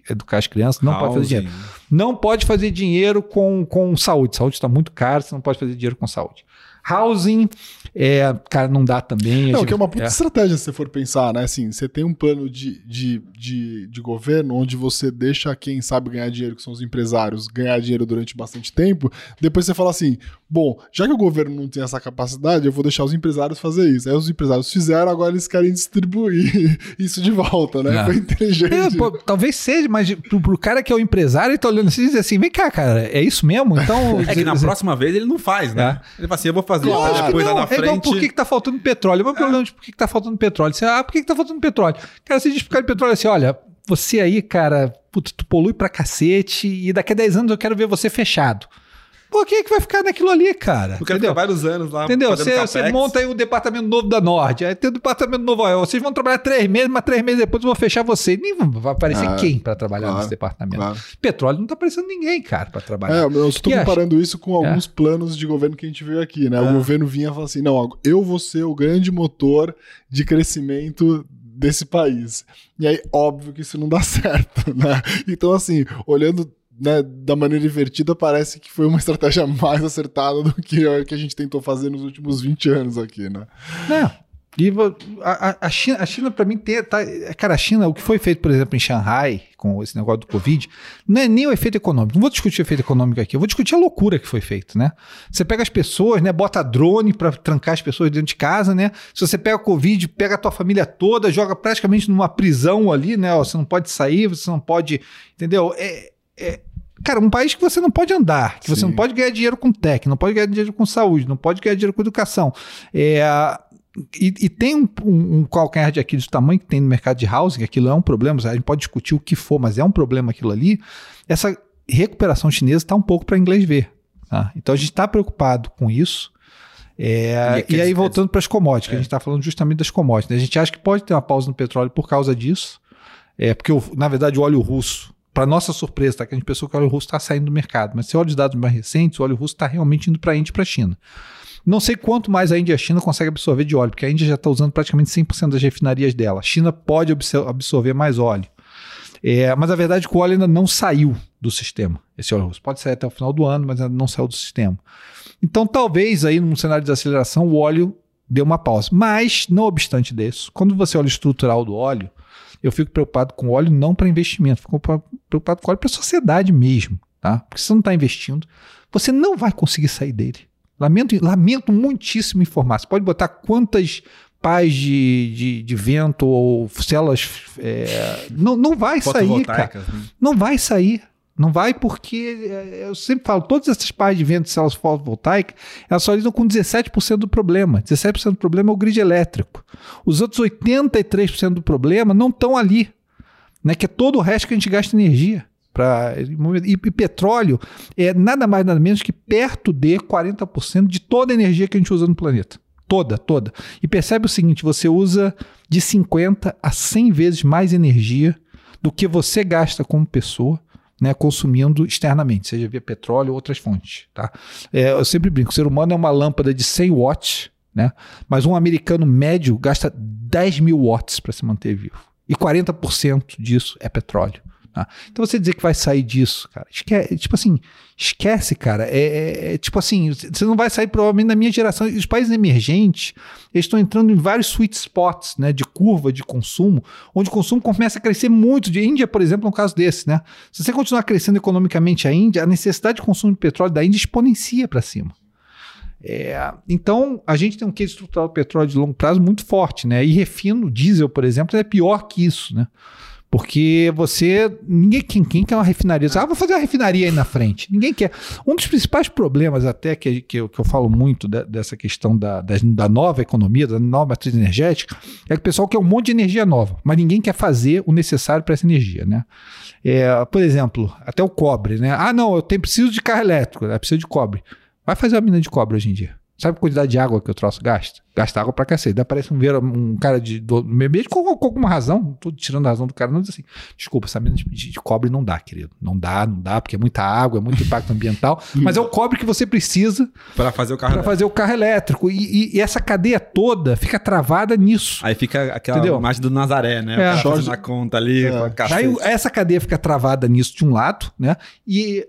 Speaker 2: educar as crianças, não pode fazer dinheiro. Não pode fazer dinheiro com, com saúde. Saúde está muito caro, você não pode fazer dinheiro com saúde. Housing, é, cara, não dá também.
Speaker 1: Não, que é uma puta é. estratégia se você for pensar, né? Assim, você tem um plano de, de, de, de, governo onde você deixa quem sabe ganhar dinheiro, que são os empresários, ganhar dinheiro durante bastante tempo. Depois você fala assim: bom, já que o governo não tem essa capacidade, eu vou deixar os empresários fazer isso. Aí os empresários fizeram, agora eles querem distribuir isso de volta, né? É. Foi inteligente. É,
Speaker 2: pô, talvez seja, mas pro, pro, cara que é o empresário, ele tá olhando assim e diz assim: vem cá, cara, é isso mesmo? Então.
Speaker 3: é que na próxima vez ele não faz, né? É. Ele fala assim: eu vou fazer claro, depois lá na frente. É igual
Speaker 2: por que, que tá faltando petróleo? O é. problema de por que, que tá faltando petróleo. Você, ah, por que, que tá faltando petróleo? Cara, você diz pro cara de petróleo assim: olha, você aí, cara, puta, tu polui pra cacete e daqui a 10 anos eu quero ver você fechado. Por que, que vai ficar naquilo ali, cara?
Speaker 3: Eu quero vários anos lá.
Speaker 2: Entendeu? Você, monta aí o departamento novo da Norte, aí tem o departamento novo. Aí, vocês vão trabalhar três meses, mas três meses depois eu vou fechar você. Nem vai aparecer ah, quem para trabalhar claro, nesse departamento? Claro. Petróleo não tá aparecendo ninguém, cara, para trabalhar.
Speaker 1: É, eu estou comparando acha? isso com alguns é. planos de governo que a gente viu aqui, né? É. O governo vinha e falou assim: não, eu vou ser o grande motor de crescimento desse país. E aí, óbvio que isso não dá certo, né? Então, assim, olhando né, da maneira invertida, parece que foi uma estratégia mais acertada do que a que a gente tentou fazer nos últimos 20 anos aqui, né?
Speaker 2: E a, a China, a China para mim, tem, tá, cara, a China, o que foi feito, por exemplo, em Shanghai, com esse negócio do Covid, não é nem o efeito econômico. Não vou discutir o efeito econômico aqui, eu vou discutir a loucura que foi feito, né? Você pega as pessoas, né, bota drone para trancar as pessoas dentro de casa, né? Se você pega a Covid, pega a tua família toda, joga praticamente numa prisão ali, né? Ó, você não pode sair, você não pode, entendeu? É, é, Cara, um país que você não pode andar, que Sim. você não pode ganhar dinheiro com tech, não pode ganhar dinheiro com saúde, não pode ganhar dinheiro com educação. É, e, e, tem um, um, um calcanhar de Aquiles do tamanho que tem no mercado de housing, aquilo é um problema, a gente pode discutir o que for, mas é um problema aquilo ali. Essa recuperação chinesa está um pouco para inglês ver. Tá? Então a gente está preocupado com isso. É, e, e, aí, voltando para as commodities, é. que a é. gente está falando justamente das commodities. Né? A gente acha que pode ter uma pausa no petróleo por causa disso. É, porque, na verdade, o óleo russo para nossa surpresa, tá? Que a gente pensou que o óleo russo está saindo do mercado, mas se olha os dados mais recentes, o óleo russo está realmente indo para a Índia e para a China. Não sei quanto mais a Índia e a China conseguem absorver de óleo, porque a Índia já está usando praticamente 100% das refinarias dela. A China pode absorver mais óleo. É, mas a verdade é que o óleo ainda não saiu do sistema, esse óleo russo. Pode sair até o final do ano, mas ainda não saiu do sistema. Então, talvez aí num cenário de desaceleração, o óleo dê uma pausa. Mas, não obstante disso, quando você olha o estrutural do óleo, eu fico preocupado com óleo não para investimento, fico preocupado com óleo para a sociedade mesmo, tá? Porque se você não está investindo, você não vai conseguir sair dele. Lamento, lamento muitíssimo informar. Você pode botar quantas pás de, de, de vento ou células. É, não, não vai sair, cara. Né? Não vai sair. Não vai porque, é, eu sempre falo, todas essas pás de vento de células fotovoltaicas, elas só lidam com 17% do problema. 17% do problema é o grid elétrico. Os outros 83% do problema não estão ali, né? que é todo o resto que a gente gasta energia. Pra, e, e petróleo é nada mais nada menos que perto de 40% de toda a energia que a gente usa no planeta. Toda, toda. E percebe o seguinte: você usa de 50 a 100 vezes mais energia do que você gasta como pessoa né, consumindo externamente, seja via petróleo ou outras fontes. Tá? É, eu sempre brinco, o ser humano é uma lâmpada de 100 watts, né, mas um americano médio gasta 10 mil watts para se manter vivo. E 40% disso é petróleo. Tá? Então você dizer que vai sair disso, cara, esquece, tipo assim, esquece, cara. É, é, é, tipo assim, você não vai sair provavelmente na minha geração. Os países emergentes estão entrando em vários sweet spots, né, de curva de consumo, onde o consumo começa a crescer muito. De Índia, por exemplo, é um caso desse, né? Se você continuar crescendo economicamente a Índia, a necessidade de consumo de petróleo da Índia exponencia para cima. É, então, a gente tem um case estrutural do petróleo de longo prazo muito forte, né? E refino, diesel, por exemplo, é pior que isso, né? Porque você. Ninguém quem, quem quer uma refinaria. Ah, vou fazer uma refinaria aí na frente. Ninguém quer. Um dos principais problemas, até que, que, eu, que eu falo muito de, dessa questão da, da, da, nova economia, da nova matriz energética, é que o pessoal quer um monte de energia nova, mas ninguém quer fazer o necessário para essa energia. Né? É, por exemplo, até o cobre. Né? Ah, não, eu tenho, preciso de carro elétrico, né? preciso de cobre. Vai fazer uma mina de cobre hoje em dia. Sabe a quantidade de água que o troço gasta? Gasta água pra cacete. Daí aparece um, um cara de, do meio ambiente com, com alguma razão, não tô tirando a razão do cara, não diz assim: desculpa, essa mina de, de- cobre não dá, querido. Não dá, não dá, porque é muita água, é muito impacto ambiental. mas é o cobre que você precisa
Speaker 3: Pra fazer o carro.
Speaker 2: para fazer o carro elétrico. E, e- e essa cadeia toda fica travada nisso.
Speaker 3: Aí fica aquela
Speaker 2: Entendeu?
Speaker 3: imagem do Nazaré, né?
Speaker 2: É.
Speaker 3: O cara
Speaker 1: Jorge-
Speaker 3: fazendo a conta ali,
Speaker 1: É.
Speaker 3: com a cacete.
Speaker 2: Aí essa cadeia fica travada nisso de um lado, né? E,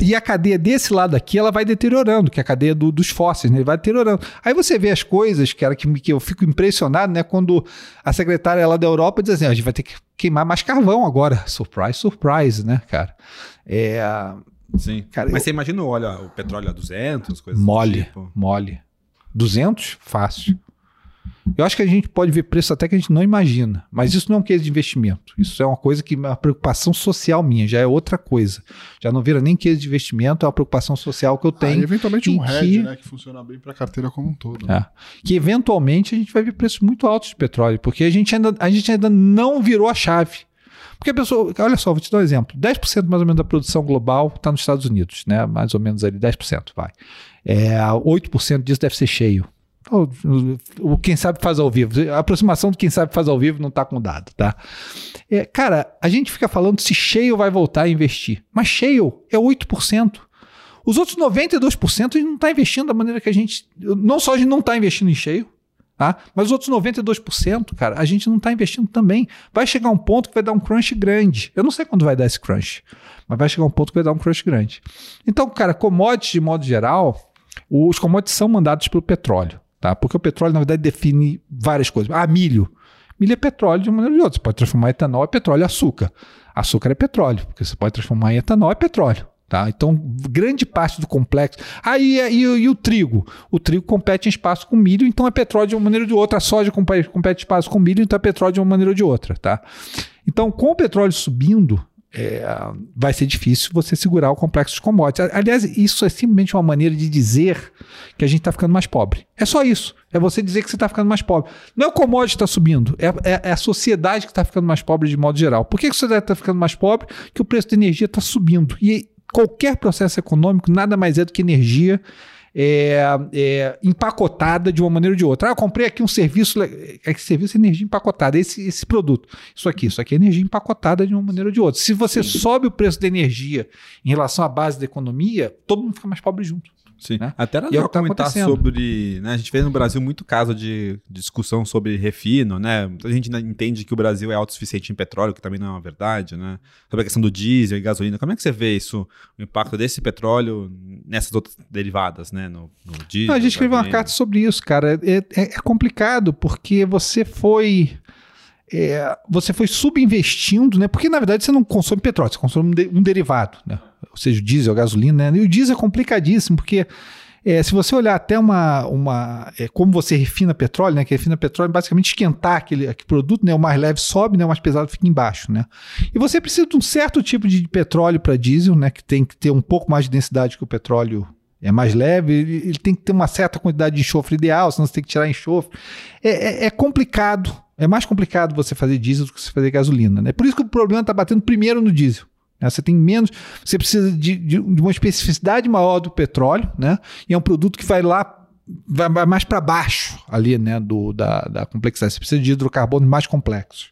Speaker 2: e a cadeia desse lado aqui, ela vai deteriorando, que é a cadeia do- dos fósseis, né? Ele vai deteriorando. Aí você vê as coisas, cara, que, que eu fico impressionado, né? Quando a secretária lá da Europa diz assim, "Ah, a gente vai ter que queimar mais carvão agora. Surprise, surprise, né, cara? É...
Speaker 3: Sim.
Speaker 2: Cara,
Speaker 3: Mas
Speaker 2: eu-
Speaker 3: você imagina o óleo, o petróleo a 200, coisas
Speaker 2: Mole,
Speaker 3: tipo.
Speaker 2: mole. 200? Fácil. Eu acho que a gente pode ver preço até que a gente não imagina. Mas isso não é um case de investimento. Isso é uma coisa que é uma preocupação social minha, já é outra coisa. Já não vira nem case de investimento, é uma preocupação social que eu
Speaker 1: Ah,
Speaker 2: tenho.
Speaker 1: eventualmente um hedge,
Speaker 2: que-
Speaker 1: né? Que funciona bem pra carteira como um todo. né?
Speaker 2: É. Que eventualmente a gente vai ver preços muito altos de petróleo, porque a gente ainda, a gente ainda não virou a chave. Porque a pessoa, olha só, vou te dar um exemplo: 10% mais ou menos da produção global está nos Estados Unidos, né? Mais ou menos ali, 10%, vai. É, 8% disso deve ser cheio. O, quem sabe faz ao vivo. A aproximação do quem sabe faz ao vivo não está com dado, tá? É, cara, a gente fica falando se cheio vai voltar a investir. Mas cheio é 8%. Os outros 92% a gente não está investindo da maneira que a gente. Não só a gente não está investindo em cheio, tá? mas os outros 92%, cara, a gente não está investindo também. Vai chegar um ponto que vai dar um crunch grande. Eu não sei quando vai dar esse crunch, mas vai chegar um ponto que vai dar um crunch grande. Então, cara, commodities de modo geral, os commodities são mandados pelo petróleo, tá? Porque o petróleo, na verdade, define várias coisas. Ah, milho. Milho é petróleo de uma maneira ou de outra. Você pode transformar etanol em petróleo e açúcar. Açúcar é petróleo, porque você pode transformar em etanol é petróleo. Tá? Então, grande parte do complexo. Aí e, e o trigo? O trigo compete em espaço com milho, então é petróleo de uma maneira ou de outra. A soja compete, compete em espaço com milho, então é petróleo de uma maneira ou de outra. Tá? Então, com o petróleo subindo, é, vai ser difícil você segurar o complexo de commodities. Aliás, isso é simplesmente uma maneira de dizer que a gente está ficando mais pobre. É só isso. É você dizer que você está ficando mais pobre. Não é o commodity que está subindo, é, é- é a sociedade que está ficando mais pobre de modo geral. Por que a sociedade está ficando mais pobre? Que o preço da energia está subindo. E qualquer processo econômico nada mais é do que energia é, é, empacotada de uma maneira ou de outra. Ah, eu comprei aqui um serviço. É que serviço é energia empacotada, esse, esse produto. Isso aqui, isso aqui é energia empacotada de uma maneira ou de outra. Se você sobe o preço da energia em relação à base da economia, todo mundo fica mais pobre junto.
Speaker 3: Sim.
Speaker 2: né?
Speaker 3: Até era
Speaker 2: é
Speaker 3: legal
Speaker 2: tá
Speaker 3: comentar
Speaker 2: acontecendo.
Speaker 3: sobre. Né, a gente vê no Brasil muito caso de discussão sobre refino, né? Muita gente entende que o Brasil é autossuficiente em petróleo, que também não é uma verdade, né? Sobre a questão do diesel e gasolina. Como é que você vê isso, o impacto desse petróleo nessas outras derivadas, né? No, no diesel.
Speaker 2: Não, a gente escreveu uma carta sobre isso, cara. É, é- é complicado porque você foi. É, você foi subinvestindo, né? Porque na verdade você não consome petróleo, você consome um, de- um derivado, né? Ou seja, o diesel, a gasolina, né? E o diesel é complicadíssimo, porque é, se você olhar até uma. uma é, como você refina petróleo, né? Que refina petróleo é basicamente esquentar aquele, aquele produto, né? O mais leve sobe, né? O mais pesado fica embaixo, né? E você precisa de um certo tipo de petróleo para diesel, né? Que tem que ter um pouco mais de densidade que o petróleo é mais leve, ele, tem que ter uma certa quantidade de enxofre ideal, senão você tem que tirar enxofre. É, é- é complicado. É mais complicado você fazer diesel do que você fazer gasolina. Né? Por isso que o problema está batendo primeiro no diesel. né? Você tem menos. Você precisa de, de- uma especificidade maior do petróleo, né? E é um produto que vai lá. Vai, vai mais para baixo ali, né? Do, da, da complexidade. Você precisa de hidrocarbonos mais complexos.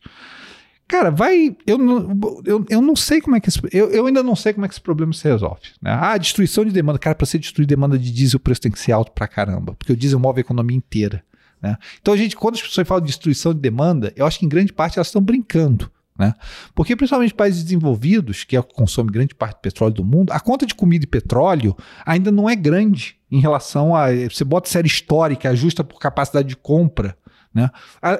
Speaker 2: Cara, vai. Eu não, eu, eu não sei como é que esse, eu, eu ainda não sei como é que esse problema se resolve. Né? Ah, destruição de demanda. Cara, para você destruir demanda de diesel, o preço tem que ser alto pra caramba. Porque o diesel move a economia inteira. Né? Então, a gente, quando as pessoas falam de destruição de demanda, eu acho que em grande parte elas estão brincando. Né? Porque, principalmente países desenvolvidos, que é o que consome grande parte do petróleo do mundo, a conta de comida e petróleo ainda não é grande em relação a. Você bota série histórica, ajusta por capacidade de compra. Né?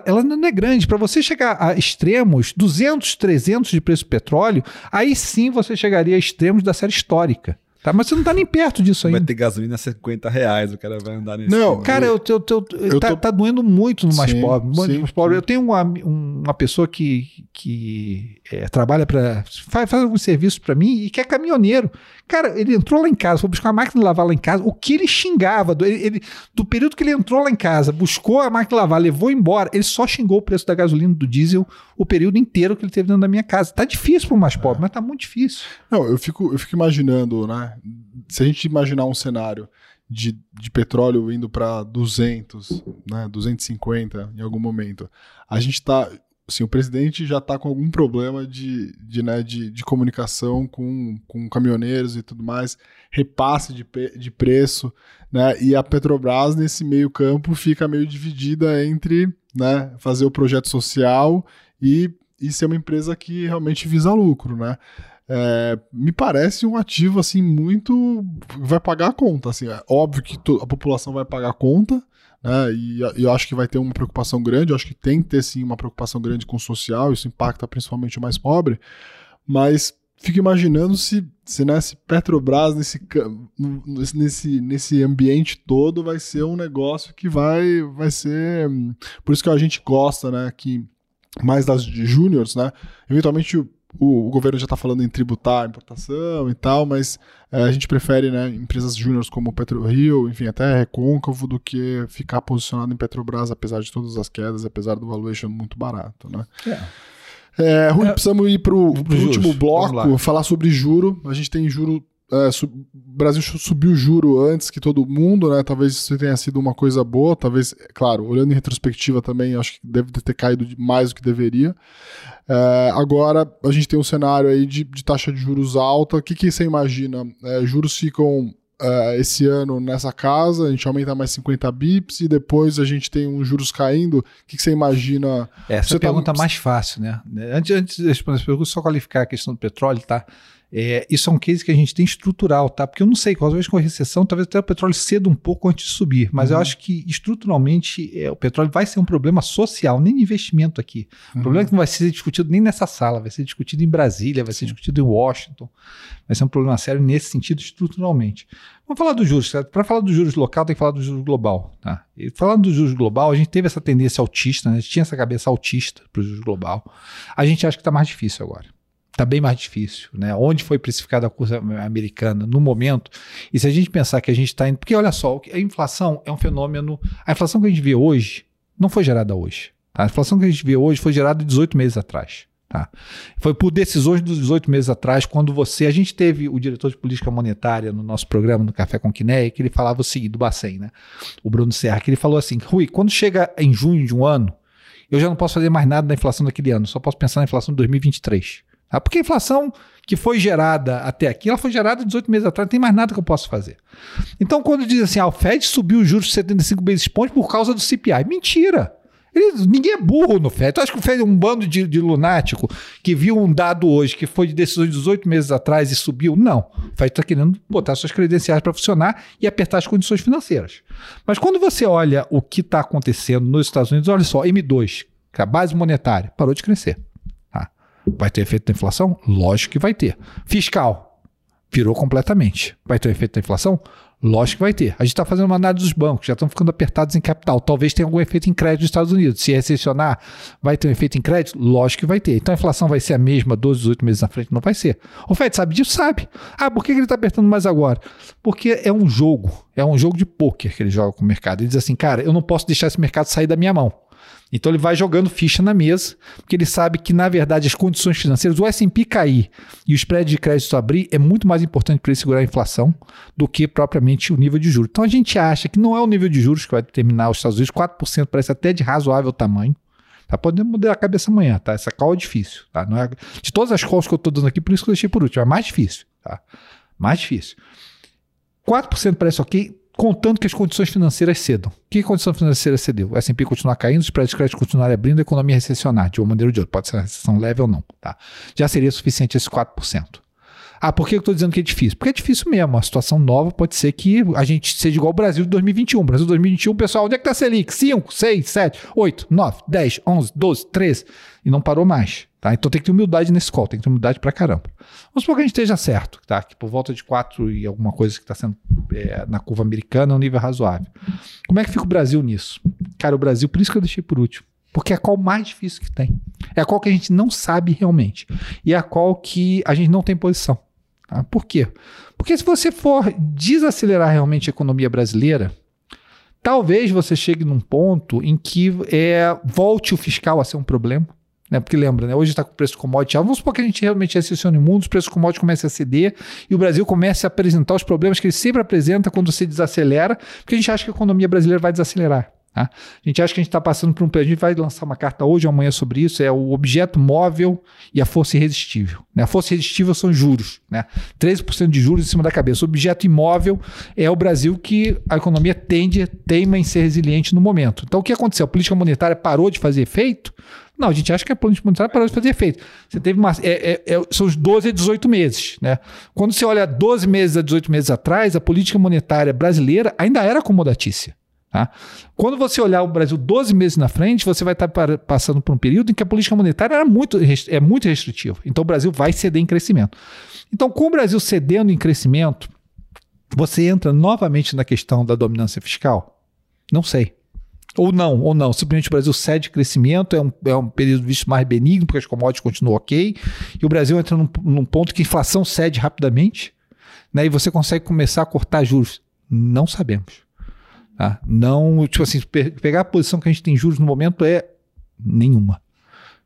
Speaker 2: Ela não é grande. Para você chegar a extremos, 200, 300 de preço do petróleo, aí sim você chegaria a extremos da série histórica. Tá? Mas você não está nem perto disso
Speaker 3: Vai
Speaker 2: ainda.
Speaker 3: ter gasolina a 50 reais, o cara vai andar nesse.
Speaker 1: Não,
Speaker 2: Cara, eu, eu, eu,
Speaker 1: eu
Speaker 2: tá,
Speaker 1: tô-
Speaker 2: tá doendo muito no mais
Speaker 1: Sim,
Speaker 2: pobre.
Speaker 1: Sim,
Speaker 2: mais pobre.
Speaker 1: sim.
Speaker 2: Eu tenho uma, um- uma pessoa que, que é, trabalha para. Faz, faz alguns serviços para mim e que é caminhoneiro. Cara, ele entrou lá em casa, foi buscar uma máquina de lavar lá em casa. O que ele xingava, do, ele, ele- do período que ele entrou lá em casa, buscou a máquina de lavar, levou embora, ele só xingou o preço da gasolina do diesel o período inteiro que ele teve dentro da minha casa. Tá difícil para o mais
Speaker 1: É.
Speaker 2: pobre, mas tá muito difícil.
Speaker 1: Não, eu fico, eu fico imaginando, né? Se a gente imaginar um cenário de, de petróleo indo para 200, né, 250 em algum momento. A gente está assim, o presidente já está com algum problema de, de, né, de, de, comunicação com, com caminhoneiros e tudo mais, repasse de, de preço, né, e a Petrobras nesse meio campo fica meio dividida entre né, fazer o projeto social e, e ser uma empresa que realmente visa lucro, né. É, me parece um ativo assim muito vai pagar a conta assim é óbvio que a população vai pagar a conta né? E, e eu acho que vai ter uma preocupação grande, eu acho que tem que ter sim uma preocupação grande com o social, isso impacta principalmente o mais pobre, mas fico imaginando se, se, né, se Petrobras nesse, nesse, nesse ambiente todo vai ser um negócio que vai, vai ser. Por isso que a gente gosta, né? Que mais das júniores, né? Eventualmente o, o governo já está falando em tributar a importação e tal, mas é, a gente prefere né, empresas júniores como PetroRio, enfim, até Recôncavo, do que ficar posicionado em Petrobras, apesar de todas as quedas, apesar do valuation muito barato, né? É. É, Rui, é, precisamos ir para o último bloco, falar sobre juro. A gente tem juro é, o Brasil subiu o juro antes que todo mundo, né? Talvez isso tenha sido uma coisa boa, talvez, claro, olhando em retrospectiva também, acho que deve ter caído mais do que deveria. É, agora a gente tem um cenário aí de, de taxa de juros alta. O que, que você imagina? É, juros ficam é, esse ano nessa casa, a gente aumenta mais 50 bips e depois a gente tem uns juros caindo. O que, que você imagina?
Speaker 2: Essa
Speaker 1: você
Speaker 2: é a pergunta tá... mais fácil, né? Antes, antes de responder essa pergunta, só qualificar a questão do petróleo, tá? É, isso é um case que a gente tem estrutural, tá? Porque eu não sei, talvez com a recessão, talvez até o petróleo ceda um pouco antes de subir, mas uhum. eu acho que estruturalmente é, o petróleo vai ser um problema social, nem de investimento aqui. Uhum. O problema é que não vai ser discutido nem nessa sala, vai ser discutido em Brasília, vai Sim. ser discutido em Washington. Vai ser um problema sério nesse sentido estruturalmente. Vamos falar dos juros. Para falar dos juros local, tem que falar dos juros global. Tá? E falando dos juros global, a gente teve essa tendência autista, né? a gente tinha essa cabeça autista para o juros global. A gente acha que está mais difícil agora está bem mais difícil, né? Onde foi precificada a curva americana no momento? E se a gente pensar que a gente está indo, porque olha só, a inflação é um fenômeno. A inflação que a gente vê hoje não foi gerada hoje. Tá? A inflação que a gente vê hoje foi gerada 18 meses atrás. Tá? Foi por decisões dos 18 meses atrás, quando você. A gente teve o diretor de política monetária no nosso programa, no Café com Quinéia, que ele falava o seguinte, do Bacen, né? O Bruno Serra, que ele falou assim: Rui, quando chega em junho de um ano, eu já não posso fazer mais nada da inflação daquele ano, só posso pensar na inflação de 2023. Tá? Porque a inflação que foi gerada até aqui, ela foi gerada 18 meses atrás, não tem mais nada que eu possa fazer. Então, quando diz assim, ah, o Fed subiu os juros de 75 basis points por causa do CPI, mentira. Ninguém é burro no FED. Tu acha que o FED é um bando de, de, lunático que viu um dado hoje que foi de decisões de 18 meses atrás e subiu? Não. O FED está querendo botar suas credenciais para funcionar e apertar as condições financeiras. Mas quando você olha o que está acontecendo nos Estados Unidos, olha só, M2, que é a base monetária, parou de crescer. Vai ter efeito da inflação? Lógico que vai ter. Fiscal, virou completamente. Vai ter efeito da inflação? Lógico que vai ter. A gente está fazendo uma análise dos bancos, já estão ficando apertados em capital. Talvez tenha algum efeito em crédito nos Estados Unidos. Se recessionar, vai ter um efeito em crédito? Lógico que vai ter. Então a inflação vai ser a mesma 12, 18 meses na frente? Não vai ser. O Fed sabe disso? Sabe. Ah, por que ele está apertando mais agora? Porque é um jogo. É um jogo de pôquer que ele joga com o mercado. Ele diz assim, cara, eu não posso deixar esse mercado sair da minha mão. Então ele vai jogando ficha na mesa, porque ele sabe que, na verdade, as condições financeiras, o SP cair e o spread de crédito abrir é muito mais importante para ele segurar a inflação do que propriamente o nível de juros. Então a gente acha que não é o nível de juros que vai determinar os Estados Unidos, 4% parece até de razoável tamanho. Tá podendo mudar a cabeça amanhã, tá? Essa call é difícil, tá? Não é, de todas as calls que eu estou dando aqui, por isso que eu deixei por último, é mais difícil, tá? Mais difícil. 4% parece ok, contando que as condições financeiras cedam. Que condição financeira cedeu? O S&P continuar caindo, os prédios de crédito continuarem abrindo, a economia recessionar, de uma maneira ou de outra. Pode ser uma recessão leve ou não. Tá? Já seria suficiente esses 4%. Ah, por que eu estou dizendo que é difícil? Porque é difícil mesmo. A situação nova pode ser que a gente seja igual ao Brasil de 2021. Brasil 2021, pessoal, onde é que está a Selic? 5, 6, 7, 8, 9, 10, 11, 12, 13. E não parou mais. Tá? Então tem que ter humildade nesse call, tem que ter humildade pra caramba. Vamos supor que a gente esteja certo, tá? que por volta de 4 e alguma coisa que está sendo é, na curva americana é um nível razoável. Como é que fica o Brasil nisso? Cara, o Brasil, por isso que eu deixei por último. Porque é a qual mais difícil que tem. É a qual que a gente não sabe realmente. E é a qual que a gente não tem posição. Tá? Por quê? Porque se você for desacelerar realmente a economia brasileira, talvez você chegue num ponto em que é, volte o fiscal a ser um problema. Né? Porque lembra, né? hoje está com o preço de commodity alto. Vamos supor que a gente realmente recessione o mundo, os preços de commodity comecem a ceder e o Brasil comece a apresentar os problemas que ele sempre apresenta quando se desacelera, porque a gente acha que a economia brasileira vai desacelerar. Tá? A gente acha que a gente está passando por um período. A gente vai lançar uma carta hoje ou amanhã sobre isso. É o objeto móvel e a força irresistível. Né? A força irresistível são juros. Né? 13% de juros em cima da cabeça. O objeto imóvel é o Brasil que a economia tende, teima em ser resiliente no momento. Então, o que aconteceu? A política monetária parou de fazer efeito? Não, a gente acha que a política monetária parou de fazer efeito. Você teve uma. É, é, é, são os 12 a 18 meses. Né? Quando você olha 12 meses a 18 meses atrás, a política monetária brasileira ainda era acomodatícia. Tá? Quando você olhar o Brasil 12 meses na frente, você vai estar passando por um período em que a política monetária era muito, é muito restritiva. Então o Brasil vai ceder em crescimento. Então, com o Brasil cedendo em crescimento, você entra novamente na questão da dominância fiscal? Não sei. Ou não, ou não. Simplesmente o Brasil cede crescimento, é um, é um período visto mais benigno, porque as commodities continuam ok, e o Brasil entra num, num ponto que a inflação cede rapidamente, né, e você consegue começar a cortar juros. Não sabemos. Tá? Não, tipo assim, pegar a posição que a gente tem juros no momento é nenhuma.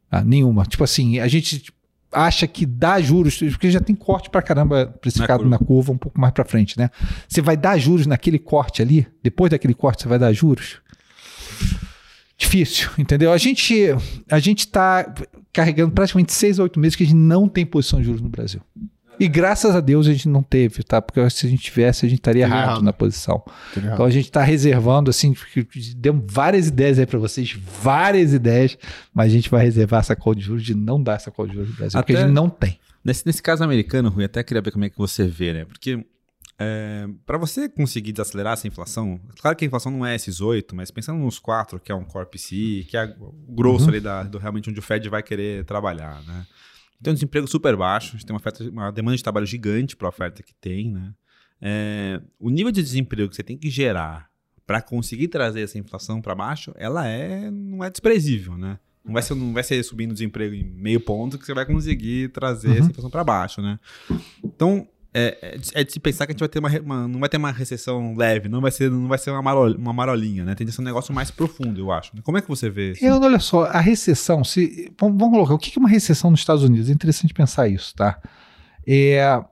Speaker 2: Tá? Nenhuma. Tipo assim, a gente acha que dá juros, porque já tem corte para caramba precificado na curva. na curva um pouco mais para frente, né? Você vai dar juros naquele corte ali, depois daquele corte você vai dar juros? Difícil, entendeu? A gente a gente está carregando praticamente seis a oito meses que a gente não tem posição de juros no Brasil. E graças a Deus a gente não teve, tá? Porque se a gente tivesse, a gente estaria errado, errado, na posição. Então a gente está reservando, assim, deu várias ideias aí para vocês, várias ideias, mas a gente vai reservar essa call de juros de não dar essa call de juros no Brasil, Até porque a gente não tem.
Speaker 3: Nesse, nesse caso americano, Rui, até queria ver como é que você vê, né? Porque é, para você conseguir desacelerar essa inflação, claro que a inflação não é esses 8, mas pensando nos 4, que é um Core PCI, que é o grosso uhum. ali da, do realmente onde o Fed vai querer trabalhar, né? Tem um desemprego super baixo, a gente tem uma, oferta, uma demanda de trabalho gigante para a oferta que tem, né? É, o nível de desemprego que você tem que gerar para conseguir trazer essa inflação para baixo, ela é não é desprezível, né? Não vai ser, não vai ser subindo o desemprego em meio ponto que você vai conseguir trazer uhum. essa inflação para baixo, né? Então, é, é, é, de se pensar que a gente vai ter uma, uma, não vai ter uma recessão leve, não vai ser, não vai ser uma, marol, uma marolinha, né? Tem que ser um negócio mais profundo, eu acho. Como é que você vê
Speaker 2: isso? Eu, olha só, a recessão, se vamos, vamos colocar, o que é uma recessão nos Estados Unidos? É interessante pensar isso, tá? É,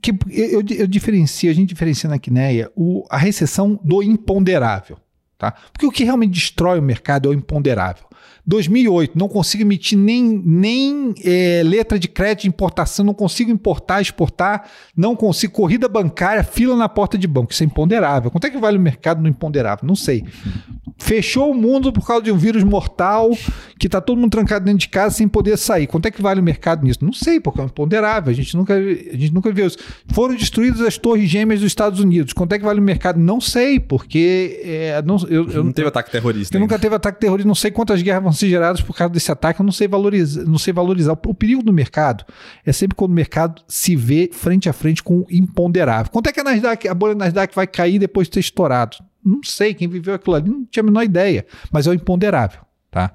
Speaker 2: que eu, eu diferencio, a gente diferencia na Quineia o, a recessão do imponderável, tá? Porque o que realmente destrói o mercado é o imponderável. 2008, não consigo emitir nem, nem é, letra de crédito de importação, não consigo importar, exportar, não consigo. Corrida bancária, fila na porta de banco. Isso é imponderável. Quanto é que vale o mercado no imponderável? Não sei. Fechou o mundo por causa de um vírus mortal que está todo mundo trancado dentro de casa sem poder sair. Quanto é que vale o mercado nisso? Não sei, porque é imponderável. A gente nunca, a gente nunca viu isso. Foram destruídas as torres gêmeas dos Estados Unidos. Quanto é que vale o mercado? Não sei, porque. É, não, eu, eu,
Speaker 3: não teve ataque terrorista.
Speaker 2: Eu nunca teve ataque terrorista. Não sei quantas guerras vão ser geradas por causa desse ataque. Eu não sei valorizar. Não sei valorizar. O perigo do mercado é sempre quando o mercado se vê frente a frente com o imponderável. Quanto é que a, Nasdaq, a bolha Nasdaq vai cair depois de ter estourado? Não sei, quem viveu aquilo ali não tinha a menor ideia, mas é o imponderável. Tá?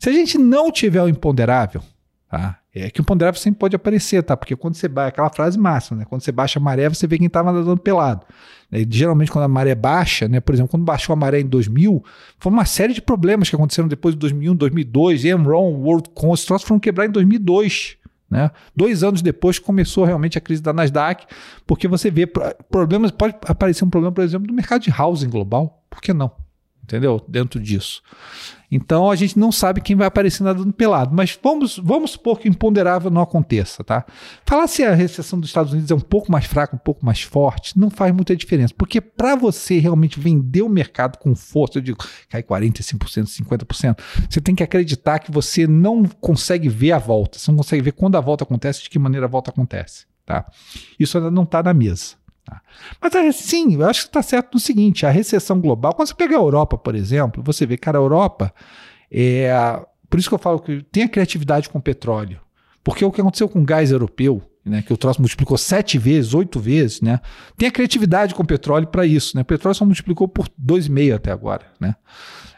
Speaker 2: Se a gente não tiver o imponderável, tá? é que o imponderável sempre pode aparecer, tá? porque quando você baixa, aquela frase máxima, né? quando você baixa a maré, você vê quem estava nadando pelado. E, geralmente, quando a maré baixa, né? por exemplo, quando baixou a maré em 2000, foi uma série de problemas que aconteceram depois de 2001, 2002, Enron, WorldCom, os troços foram quebrar em 2002. Né? Dois anos depois começou realmente a crise da Nasdaq, porque você vê problemas, pode aparecer um problema, por exemplo, do mercado de housing global. Por que não? Entendeu? Dentro disso. Então a gente não sabe quem vai aparecer nadando pelado, mas vamos, vamos supor que o imponderável não aconteça, tá? Falar se a recessão dos Estados Unidos é um pouco mais fraca, um pouco mais forte, não faz muita diferença, porque para você realmente vender o mercado com força, eu digo, cai 45%, 50%, você tem que acreditar que você não consegue ver a volta, você não consegue ver quando a volta acontece, de que maneira a volta acontece, tá? Isso ainda não está na mesa. Tá? Mas é, sim, eu acho que está certo no seguinte: a recessão global, quando você pega a Europa, por exemplo, você vê, cara, a Europa é. Por isso que eu falo que tem a criatividade com petróleo. Porque o que aconteceu com o gás europeu, né, que o troço multiplicou sete vezes, oito vezes, né? Tem a criatividade com o petróleo para isso, né? O petróleo só multiplicou por dois e meio até agora, né?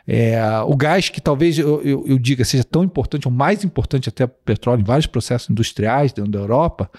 Speaker 2: É, o gás, que talvez eu, eu, eu, diga seja tão importante, ou mais importante até o petróleo em vários processos industriais dentro da Europa,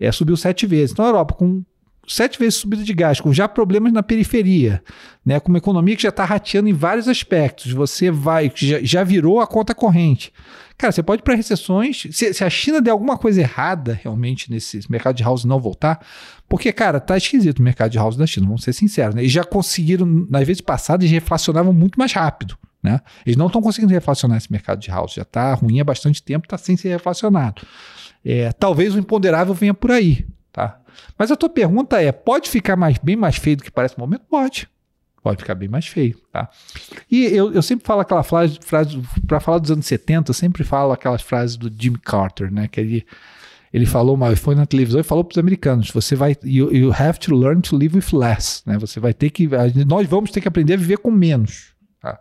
Speaker 2: é, subiu sete vezes. Então a Europa, com sete vezes subida de gás, com já problemas na periferia, né, com uma economia que já está rateando em vários aspectos, você vai, já, já virou a conta corrente. Cara, você pode ir para recessões. Se, se, a China der alguma coisa errada realmente nesse mercado de house não voltar, porque, cara, tá esquisito o mercado de house da China, vamos ser sinceros. Né? Eles já conseguiram, nas vezes passadas, eles reflacionavam muito mais rápido. Né? Eles não estão conseguindo reflacionar esse mercado de house. Já está ruim há bastante tempo, está sem ser reflacionado. É, talvez o imponderável venha por aí. Tá? Mas a tua pergunta é: pode ficar mais, bem mais feio do que parece no momento? Pode. Pode ficar bem mais feio, tá? E eu, eu sempre falo aquela frase, frase para falar dos anos 70, eu sempre falo aquelas frases do Jimmy Carter, né? Que ele, ele falou mal, foi na televisão e falou para os americanos: você vai, you, you have to learn to live with less, né? Você vai ter que, nós vamos ter que aprender a viver com menos. Tá?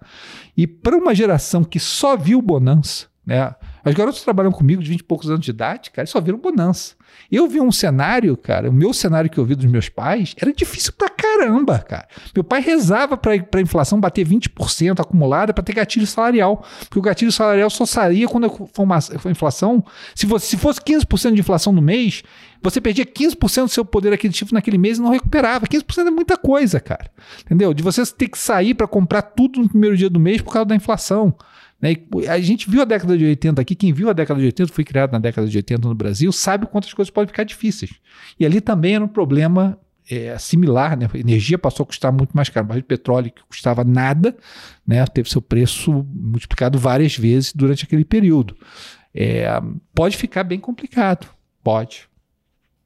Speaker 2: E para uma geração que só viu bonança, né? As garotas trabalham comigo de 20 e poucos anos de idade, cara, só viram bonança. Eu vi um cenário, cara, o meu cenário que eu vi dos meus pais era difícil pra caramba, cara. Meu pai rezava pra, pra inflação bater 20% acumulada para ter gatilho salarial. Porque o gatilho salarial só saía quando a inflação. Se, você, se fosse 15% de inflação no mês, você perdia 15% do seu poder aquisitivo naquele mês e não recuperava. 15% é muita coisa, cara. Entendeu? De você ter que sair para comprar tudo no primeiro dia do mês por causa da inflação. Né? A gente viu a década de 80 aqui, quem viu a década de 80, foi criado na década de 80 no Brasil, sabe quantas coisas podem ficar difíceis. E ali também era um problema é, similar, né? A energia passou a custar muito mais caro. O barril de petróleo que custava nada, né? teve seu preço multiplicado várias vezes durante aquele período. É, pode ficar bem complicado, pode.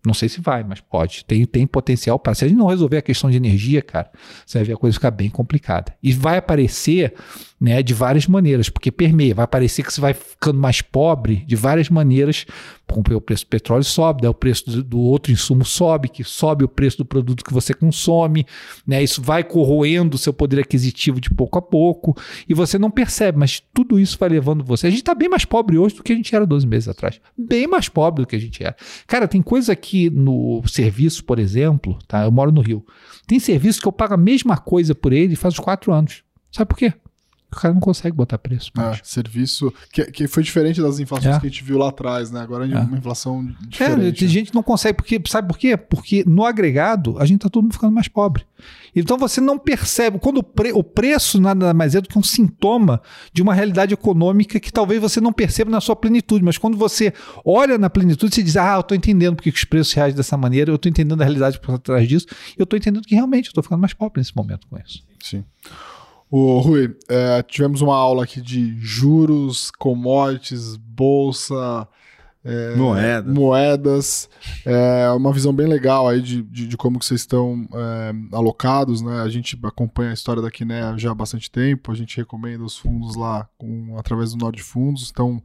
Speaker 2: Não sei se vai, mas pode. Tem, tem potencial para. Se a gente não resolver a questão de energia, cara, você vai ver a coisa ficar bem complicada. E vai aparecer né, de várias maneiras, porque permeia, vai parecer que você vai ficando mais pobre de várias maneiras, o preço do petróleo sobe, daí o preço do, do, outro insumo sobe, que sobe o preço do produto que você consome, né, isso vai corroendo o seu poder aquisitivo de pouco a pouco, e você não percebe, mas tudo isso vai levando você. A gente está bem mais pobre hoje do que a gente era 12 meses atrás, bem mais pobre do que a gente era. Cara, tem coisa aqui no serviço, por exemplo, tá? eu moro no Rio, tem serviço que eu pago a mesma coisa por ele faz quatro anos. Sabe por quê? O cara não consegue botar preço.
Speaker 1: É, serviço. Que, que foi diferente das inflações é. que a gente viu lá atrás, né? Agora é, é. uma inflação
Speaker 2: é,
Speaker 1: diferente.
Speaker 2: É, a gente não consegue, porque, sabe por quê? Porque no agregado a gente tá todo mundo ficando mais pobre. Então você não percebe, quando o, pre, o preço nada mais é do que um sintoma de uma realidade econômica que talvez você não perceba na sua plenitude, mas quando você olha na plenitude, você diz: Ah, eu estou entendendo porque os preços reais dessa maneira, eu estou entendendo a realidade por trás disso, eu estou entendendo que realmente eu estou ficando mais pobre nesse momento com isso.
Speaker 1: Sim. O Rui, é, tivemos uma aula aqui de juros, commodities, bolsa,
Speaker 3: é, moedas,
Speaker 1: moedas. É, uma visão bem legal aí de, de, de como que vocês estão é, alocados, né? A gente acompanha a história da Quiné já há bastante tempo, a gente recomenda os fundos lá com, através do Nord Fundos, então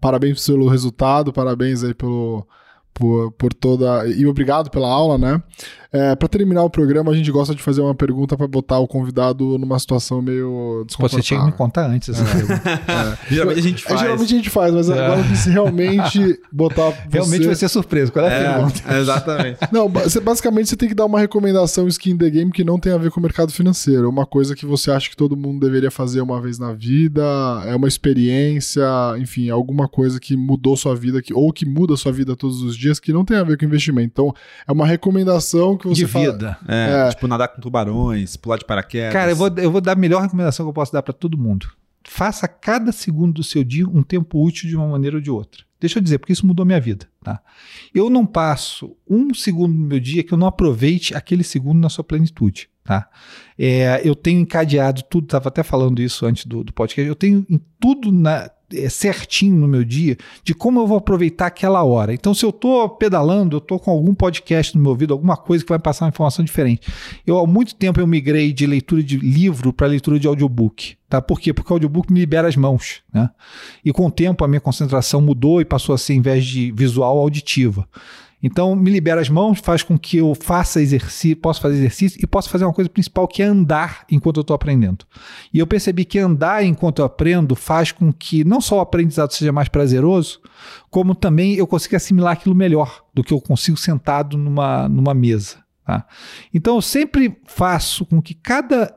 Speaker 1: parabéns pelo resultado, parabéns aí pelo por, por toda. E obrigado pela aula, né? É, para terminar o programa, a gente gosta de fazer uma pergunta para botar o convidado numa situação meio
Speaker 2: desconfortável. Você tinha que me contar antes essa é.
Speaker 3: pergunta. É. Geralmente a gente é, faz.
Speaker 1: geralmente a gente faz, mas é. agora se realmente botar. Você...
Speaker 2: Realmente vai ser surpresa. Qual é a é, pergunta?
Speaker 3: Exatamente.
Speaker 1: Não, você, basicamente você tem que dar uma recomendação skin the game que não tem a ver com o mercado financeiro. Uma coisa que você acha que todo mundo deveria fazer uma vez na vida, é uma experiência, enfim, alguma coisa que mudou sua vida, que, ou que muda sua vida todos os dias, que não tem a ver com investimento. Então, é uma recomendação que você
Speaker 2: de vida.
Speaker 3: Fala, é, é, tipo nadar com tubarões, pular de paraquedas.
Speaker 2: Cara, eu vou, eu vou dar a melhor recomendação que eu posso dar para todo mundo. Faça cada segundo do seu dia um tempo útil de uma maneira ou de outra. Deixa eu dizer, porque isso mudou minha vida. Tá? Eu não passo um segundo no meu dia que eu não aproveite aquele segundo na sua plenitude. Tá? É, eu tenho encadeado tudo, estava até falando isso antes do, do podcast, eu tenho em tudo na, certinho no meu dia de como eu vou aproveitar aquela hora. Então, se eu estou pedalando, eu estou com algum podcast no meu ouvido, alguma coisa que vai passar uma informação diferente. Eu, há muito tempo, eu migrei de leitura de livro para leitura de audiobook. Tá? Por quê? Porque o audiobook me libera as mãos. Né? E com o tempo, a minha concentração mudou e passou a ser, em vez de visual, auditiva. Então, me libera as mãos, faz com que eu faça exercício, possa fazer exercício e possa fazer uma coisa principal que é andar enquanto eu estou aprendendo. E eu percebi que andar enquanto eu aprendo faz com que não só o aprendizado seja mais prazeroso, como também eu consiga assimilar aquilo melhor do que eu consigo sentado numa, numa mesa. Tá? Então, eu sempre faço com que cada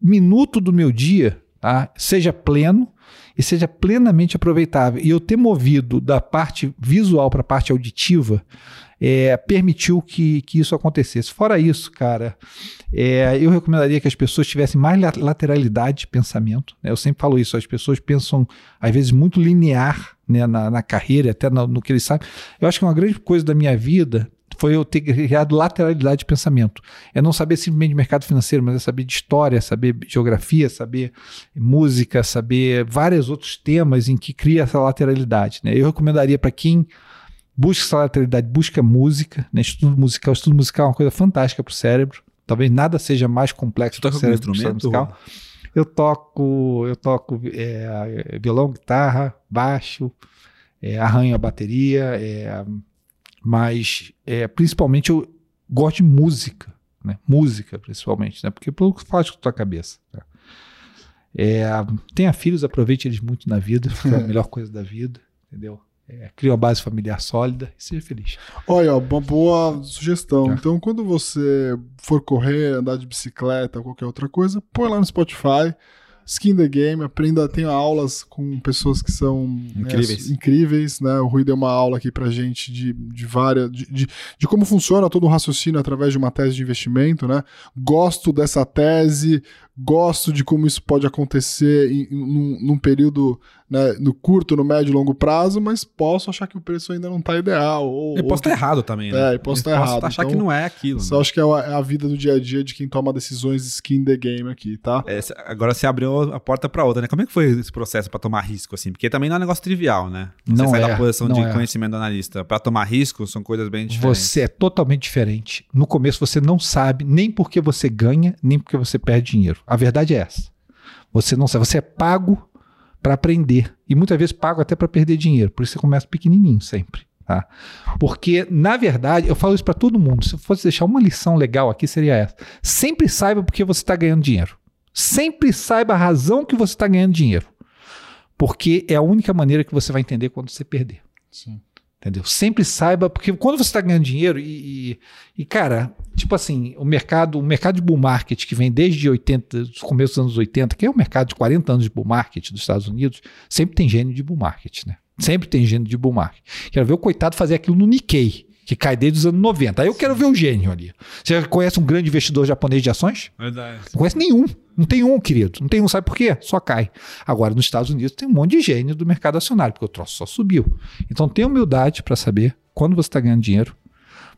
Speaker 2: minuto do meu dia tá, seja pleno e seja plenamente aproveitável. E eu ter movido da parte visual para a parte auditiva é, permitiu que, que isso acontecesse. Fora isso, cara, é, eu recomendaria que as pessoas tivessem mais lateralidade de pensamento. Né? Eu sempre falo isso, as pessoas pensam, às vezes, muito linear né, na, na carreira, até no, no que eles sabem. Eu acho que uma grande coisa da minha vida foi eu ter criado lateralidade de pensamento. É não saber simplesmente de mercado financeiro, mas é saber de história, saber geografia, saber música, saber vários outros temas em que cria essa lateralidade. Né? Eu recomendaria para quem busca essa lateralidade, busca música, né? estudo musical. Estudo musical é uma coisa fantástica para o cérebro. Talvez nada seja mais complexo
Speaker 3: para o cérebro musical.
Speaker 2: Eu toco, eu toco é, violão, guitarra, baixo, é, arranho a bateria, é, mas é, principalmente eu gosto de música, né? Música, principalmente, né? Porque pelo que faz com a tua cabeça. Né? É, tenha filhos, aproveite eles muito na vida, é a melhor coisa da vida, entendeu? É, cria uma base familiar sólida e seja feliz.
Speaker 1: Olha, uma boa sugestão. É. Então, quando você for correr, andar de bicicleta, qualquer outra coisa, põe lá no Spotify Skin the Game, aprenda, tenho aulas com pessoas que são
Speaker 3: incríveis,
Speaker 1: né, incríveis né? O Rui deu uma aula aqui pra gente de, de várias, de, de, de, como funciona todo o raciocínio através de uma tese de investimento, né? Gosto dessa tese, gosto de como isso pode acontecer em, em, num, num período né, no curto, no médio e longo prazo, mas posso achar que o preço ainda não está ideal. Ou,
Speaker 3: eu posso estar tá errado também,
Speaker 1: né? É, eu posso estar tá errado.
Speaker 3: achar então, que não é aquilo.
Speaker 1: Só né? acho que é a, é a, vida do dia a dia de quem toma decisões skin the game aqui, tá?
Speaker 3: É, agora você abriu a porta para outra, né? Como é que foi esse processo para tomar risco, assim? Porque também não é um negócio trivial, né? Você
Speaker 2: não
Speaker 3: sai
Speaker 2: é,
Speaker 3: da posição de
Speaker 2: é.
Speaker 3: conhecimento do analista para tomar risco, são coisas bem diferentes.
Speaker 2: Você é totalmente diferente. No começo você não sabe nem porque você ganha, nem porque você perde dinheiro. A verdade é essa. Você não sabe, você é pago para aprender. E muitas vezes pago até para perder dinheiro. Por isso você começa pequenininho sempre. Tá? Porque, na verdade, eu falo isso para todo mundo. Se eu fosse deixar uma lição legal aqui, seria essa. Sempre saiba porque você está ganhando dinheiro. Sempre saiba a razão que você está ganhando dinheiro. Porque é a única maneira que você vai entender quando você perder.
Speaker 1: Sim.
Speaker 2: Entendeu? Sempre saiba, porque quando você está ganhando dinheiro e, e, e, cara, tipo assim, o mercado, o mercado de bull market que vem desde 80, dos começos dos anos 80, que é o mercado de 40 anos de bull market dos Estados Unidos, sempre tem gênio de bull market, né? Sempre tem gênio de bull market. Quero ver o coitado fazer aquilo no Nikkei que cai desde os anos 90. Aí eu quero ver o gênio ali. Você conhece um grande investidor japonês de ações?
Speaker 3: Verdade.
Speaker 2: Não conhece nenhum. Não tem um, querido. Não tem um. Sabe por quê? Só cai. Agora, nos Estados Unidos, tem um monte de gênio do mercado acionário, porque o troço só subiu. Então, tenha humildade para saber quando você está ganhando dinheiro,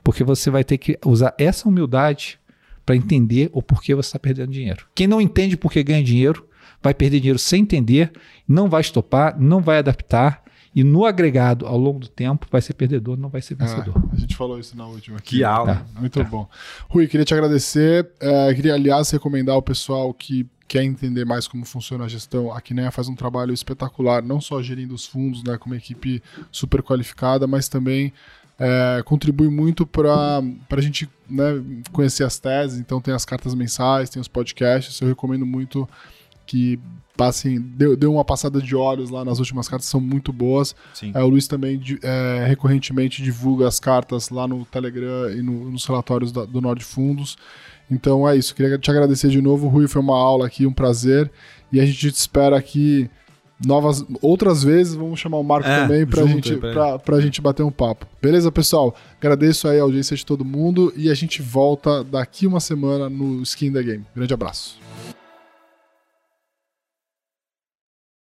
Speaker 2: porque você vai ter que usar essa humildade para entender o porquê você está perdendo dinheiro. Quem não entende por que ganha dinheiro, vai perder dinheiro sem entender, não vai estopar, não vai adaptar e no agregado, ao longo do tempo, vai ser perdedor, não vai ser ah, vencedor.
Speaker 1: Ah, a gente falou isso na última.
Speaker 3: Aqui. Que aula.
Speaker 1: É, muito é. bom. Rui, queria te agradecer. É, queria, aliás, recomendar ao pessoal que quer entender mais como funciona a gestão. A Kinea faz um trabalho espetacular, não só gerindo os fundos, né, com uma equipe super qualificada, mas também é, contribui muito para a gente né, conhecer as teses. Então, tem as cartas mensais, tem os podcasts. Eu recomendo muito que passem, deu uma passada de olhos lá nas últimas cartas, são muito boas. É, o Luiz também é, recorrentemente divulga as cartas lá no Telegram e no, nos relatórios da, do Nord Fundos. Então é isso, queria te agradecer de novo, Rui, foi uma aula aqui, um prazer. E a gente te espera aqui novas outras vezes. Vamos chamar o Marco é, também pra gente, aí, pra, pra gente bater um papo. Beleza, pessoal? Agradeço aí a audiência de todo mundo e a gente volta daqui uma semana no Skin the Game. Grande abraço.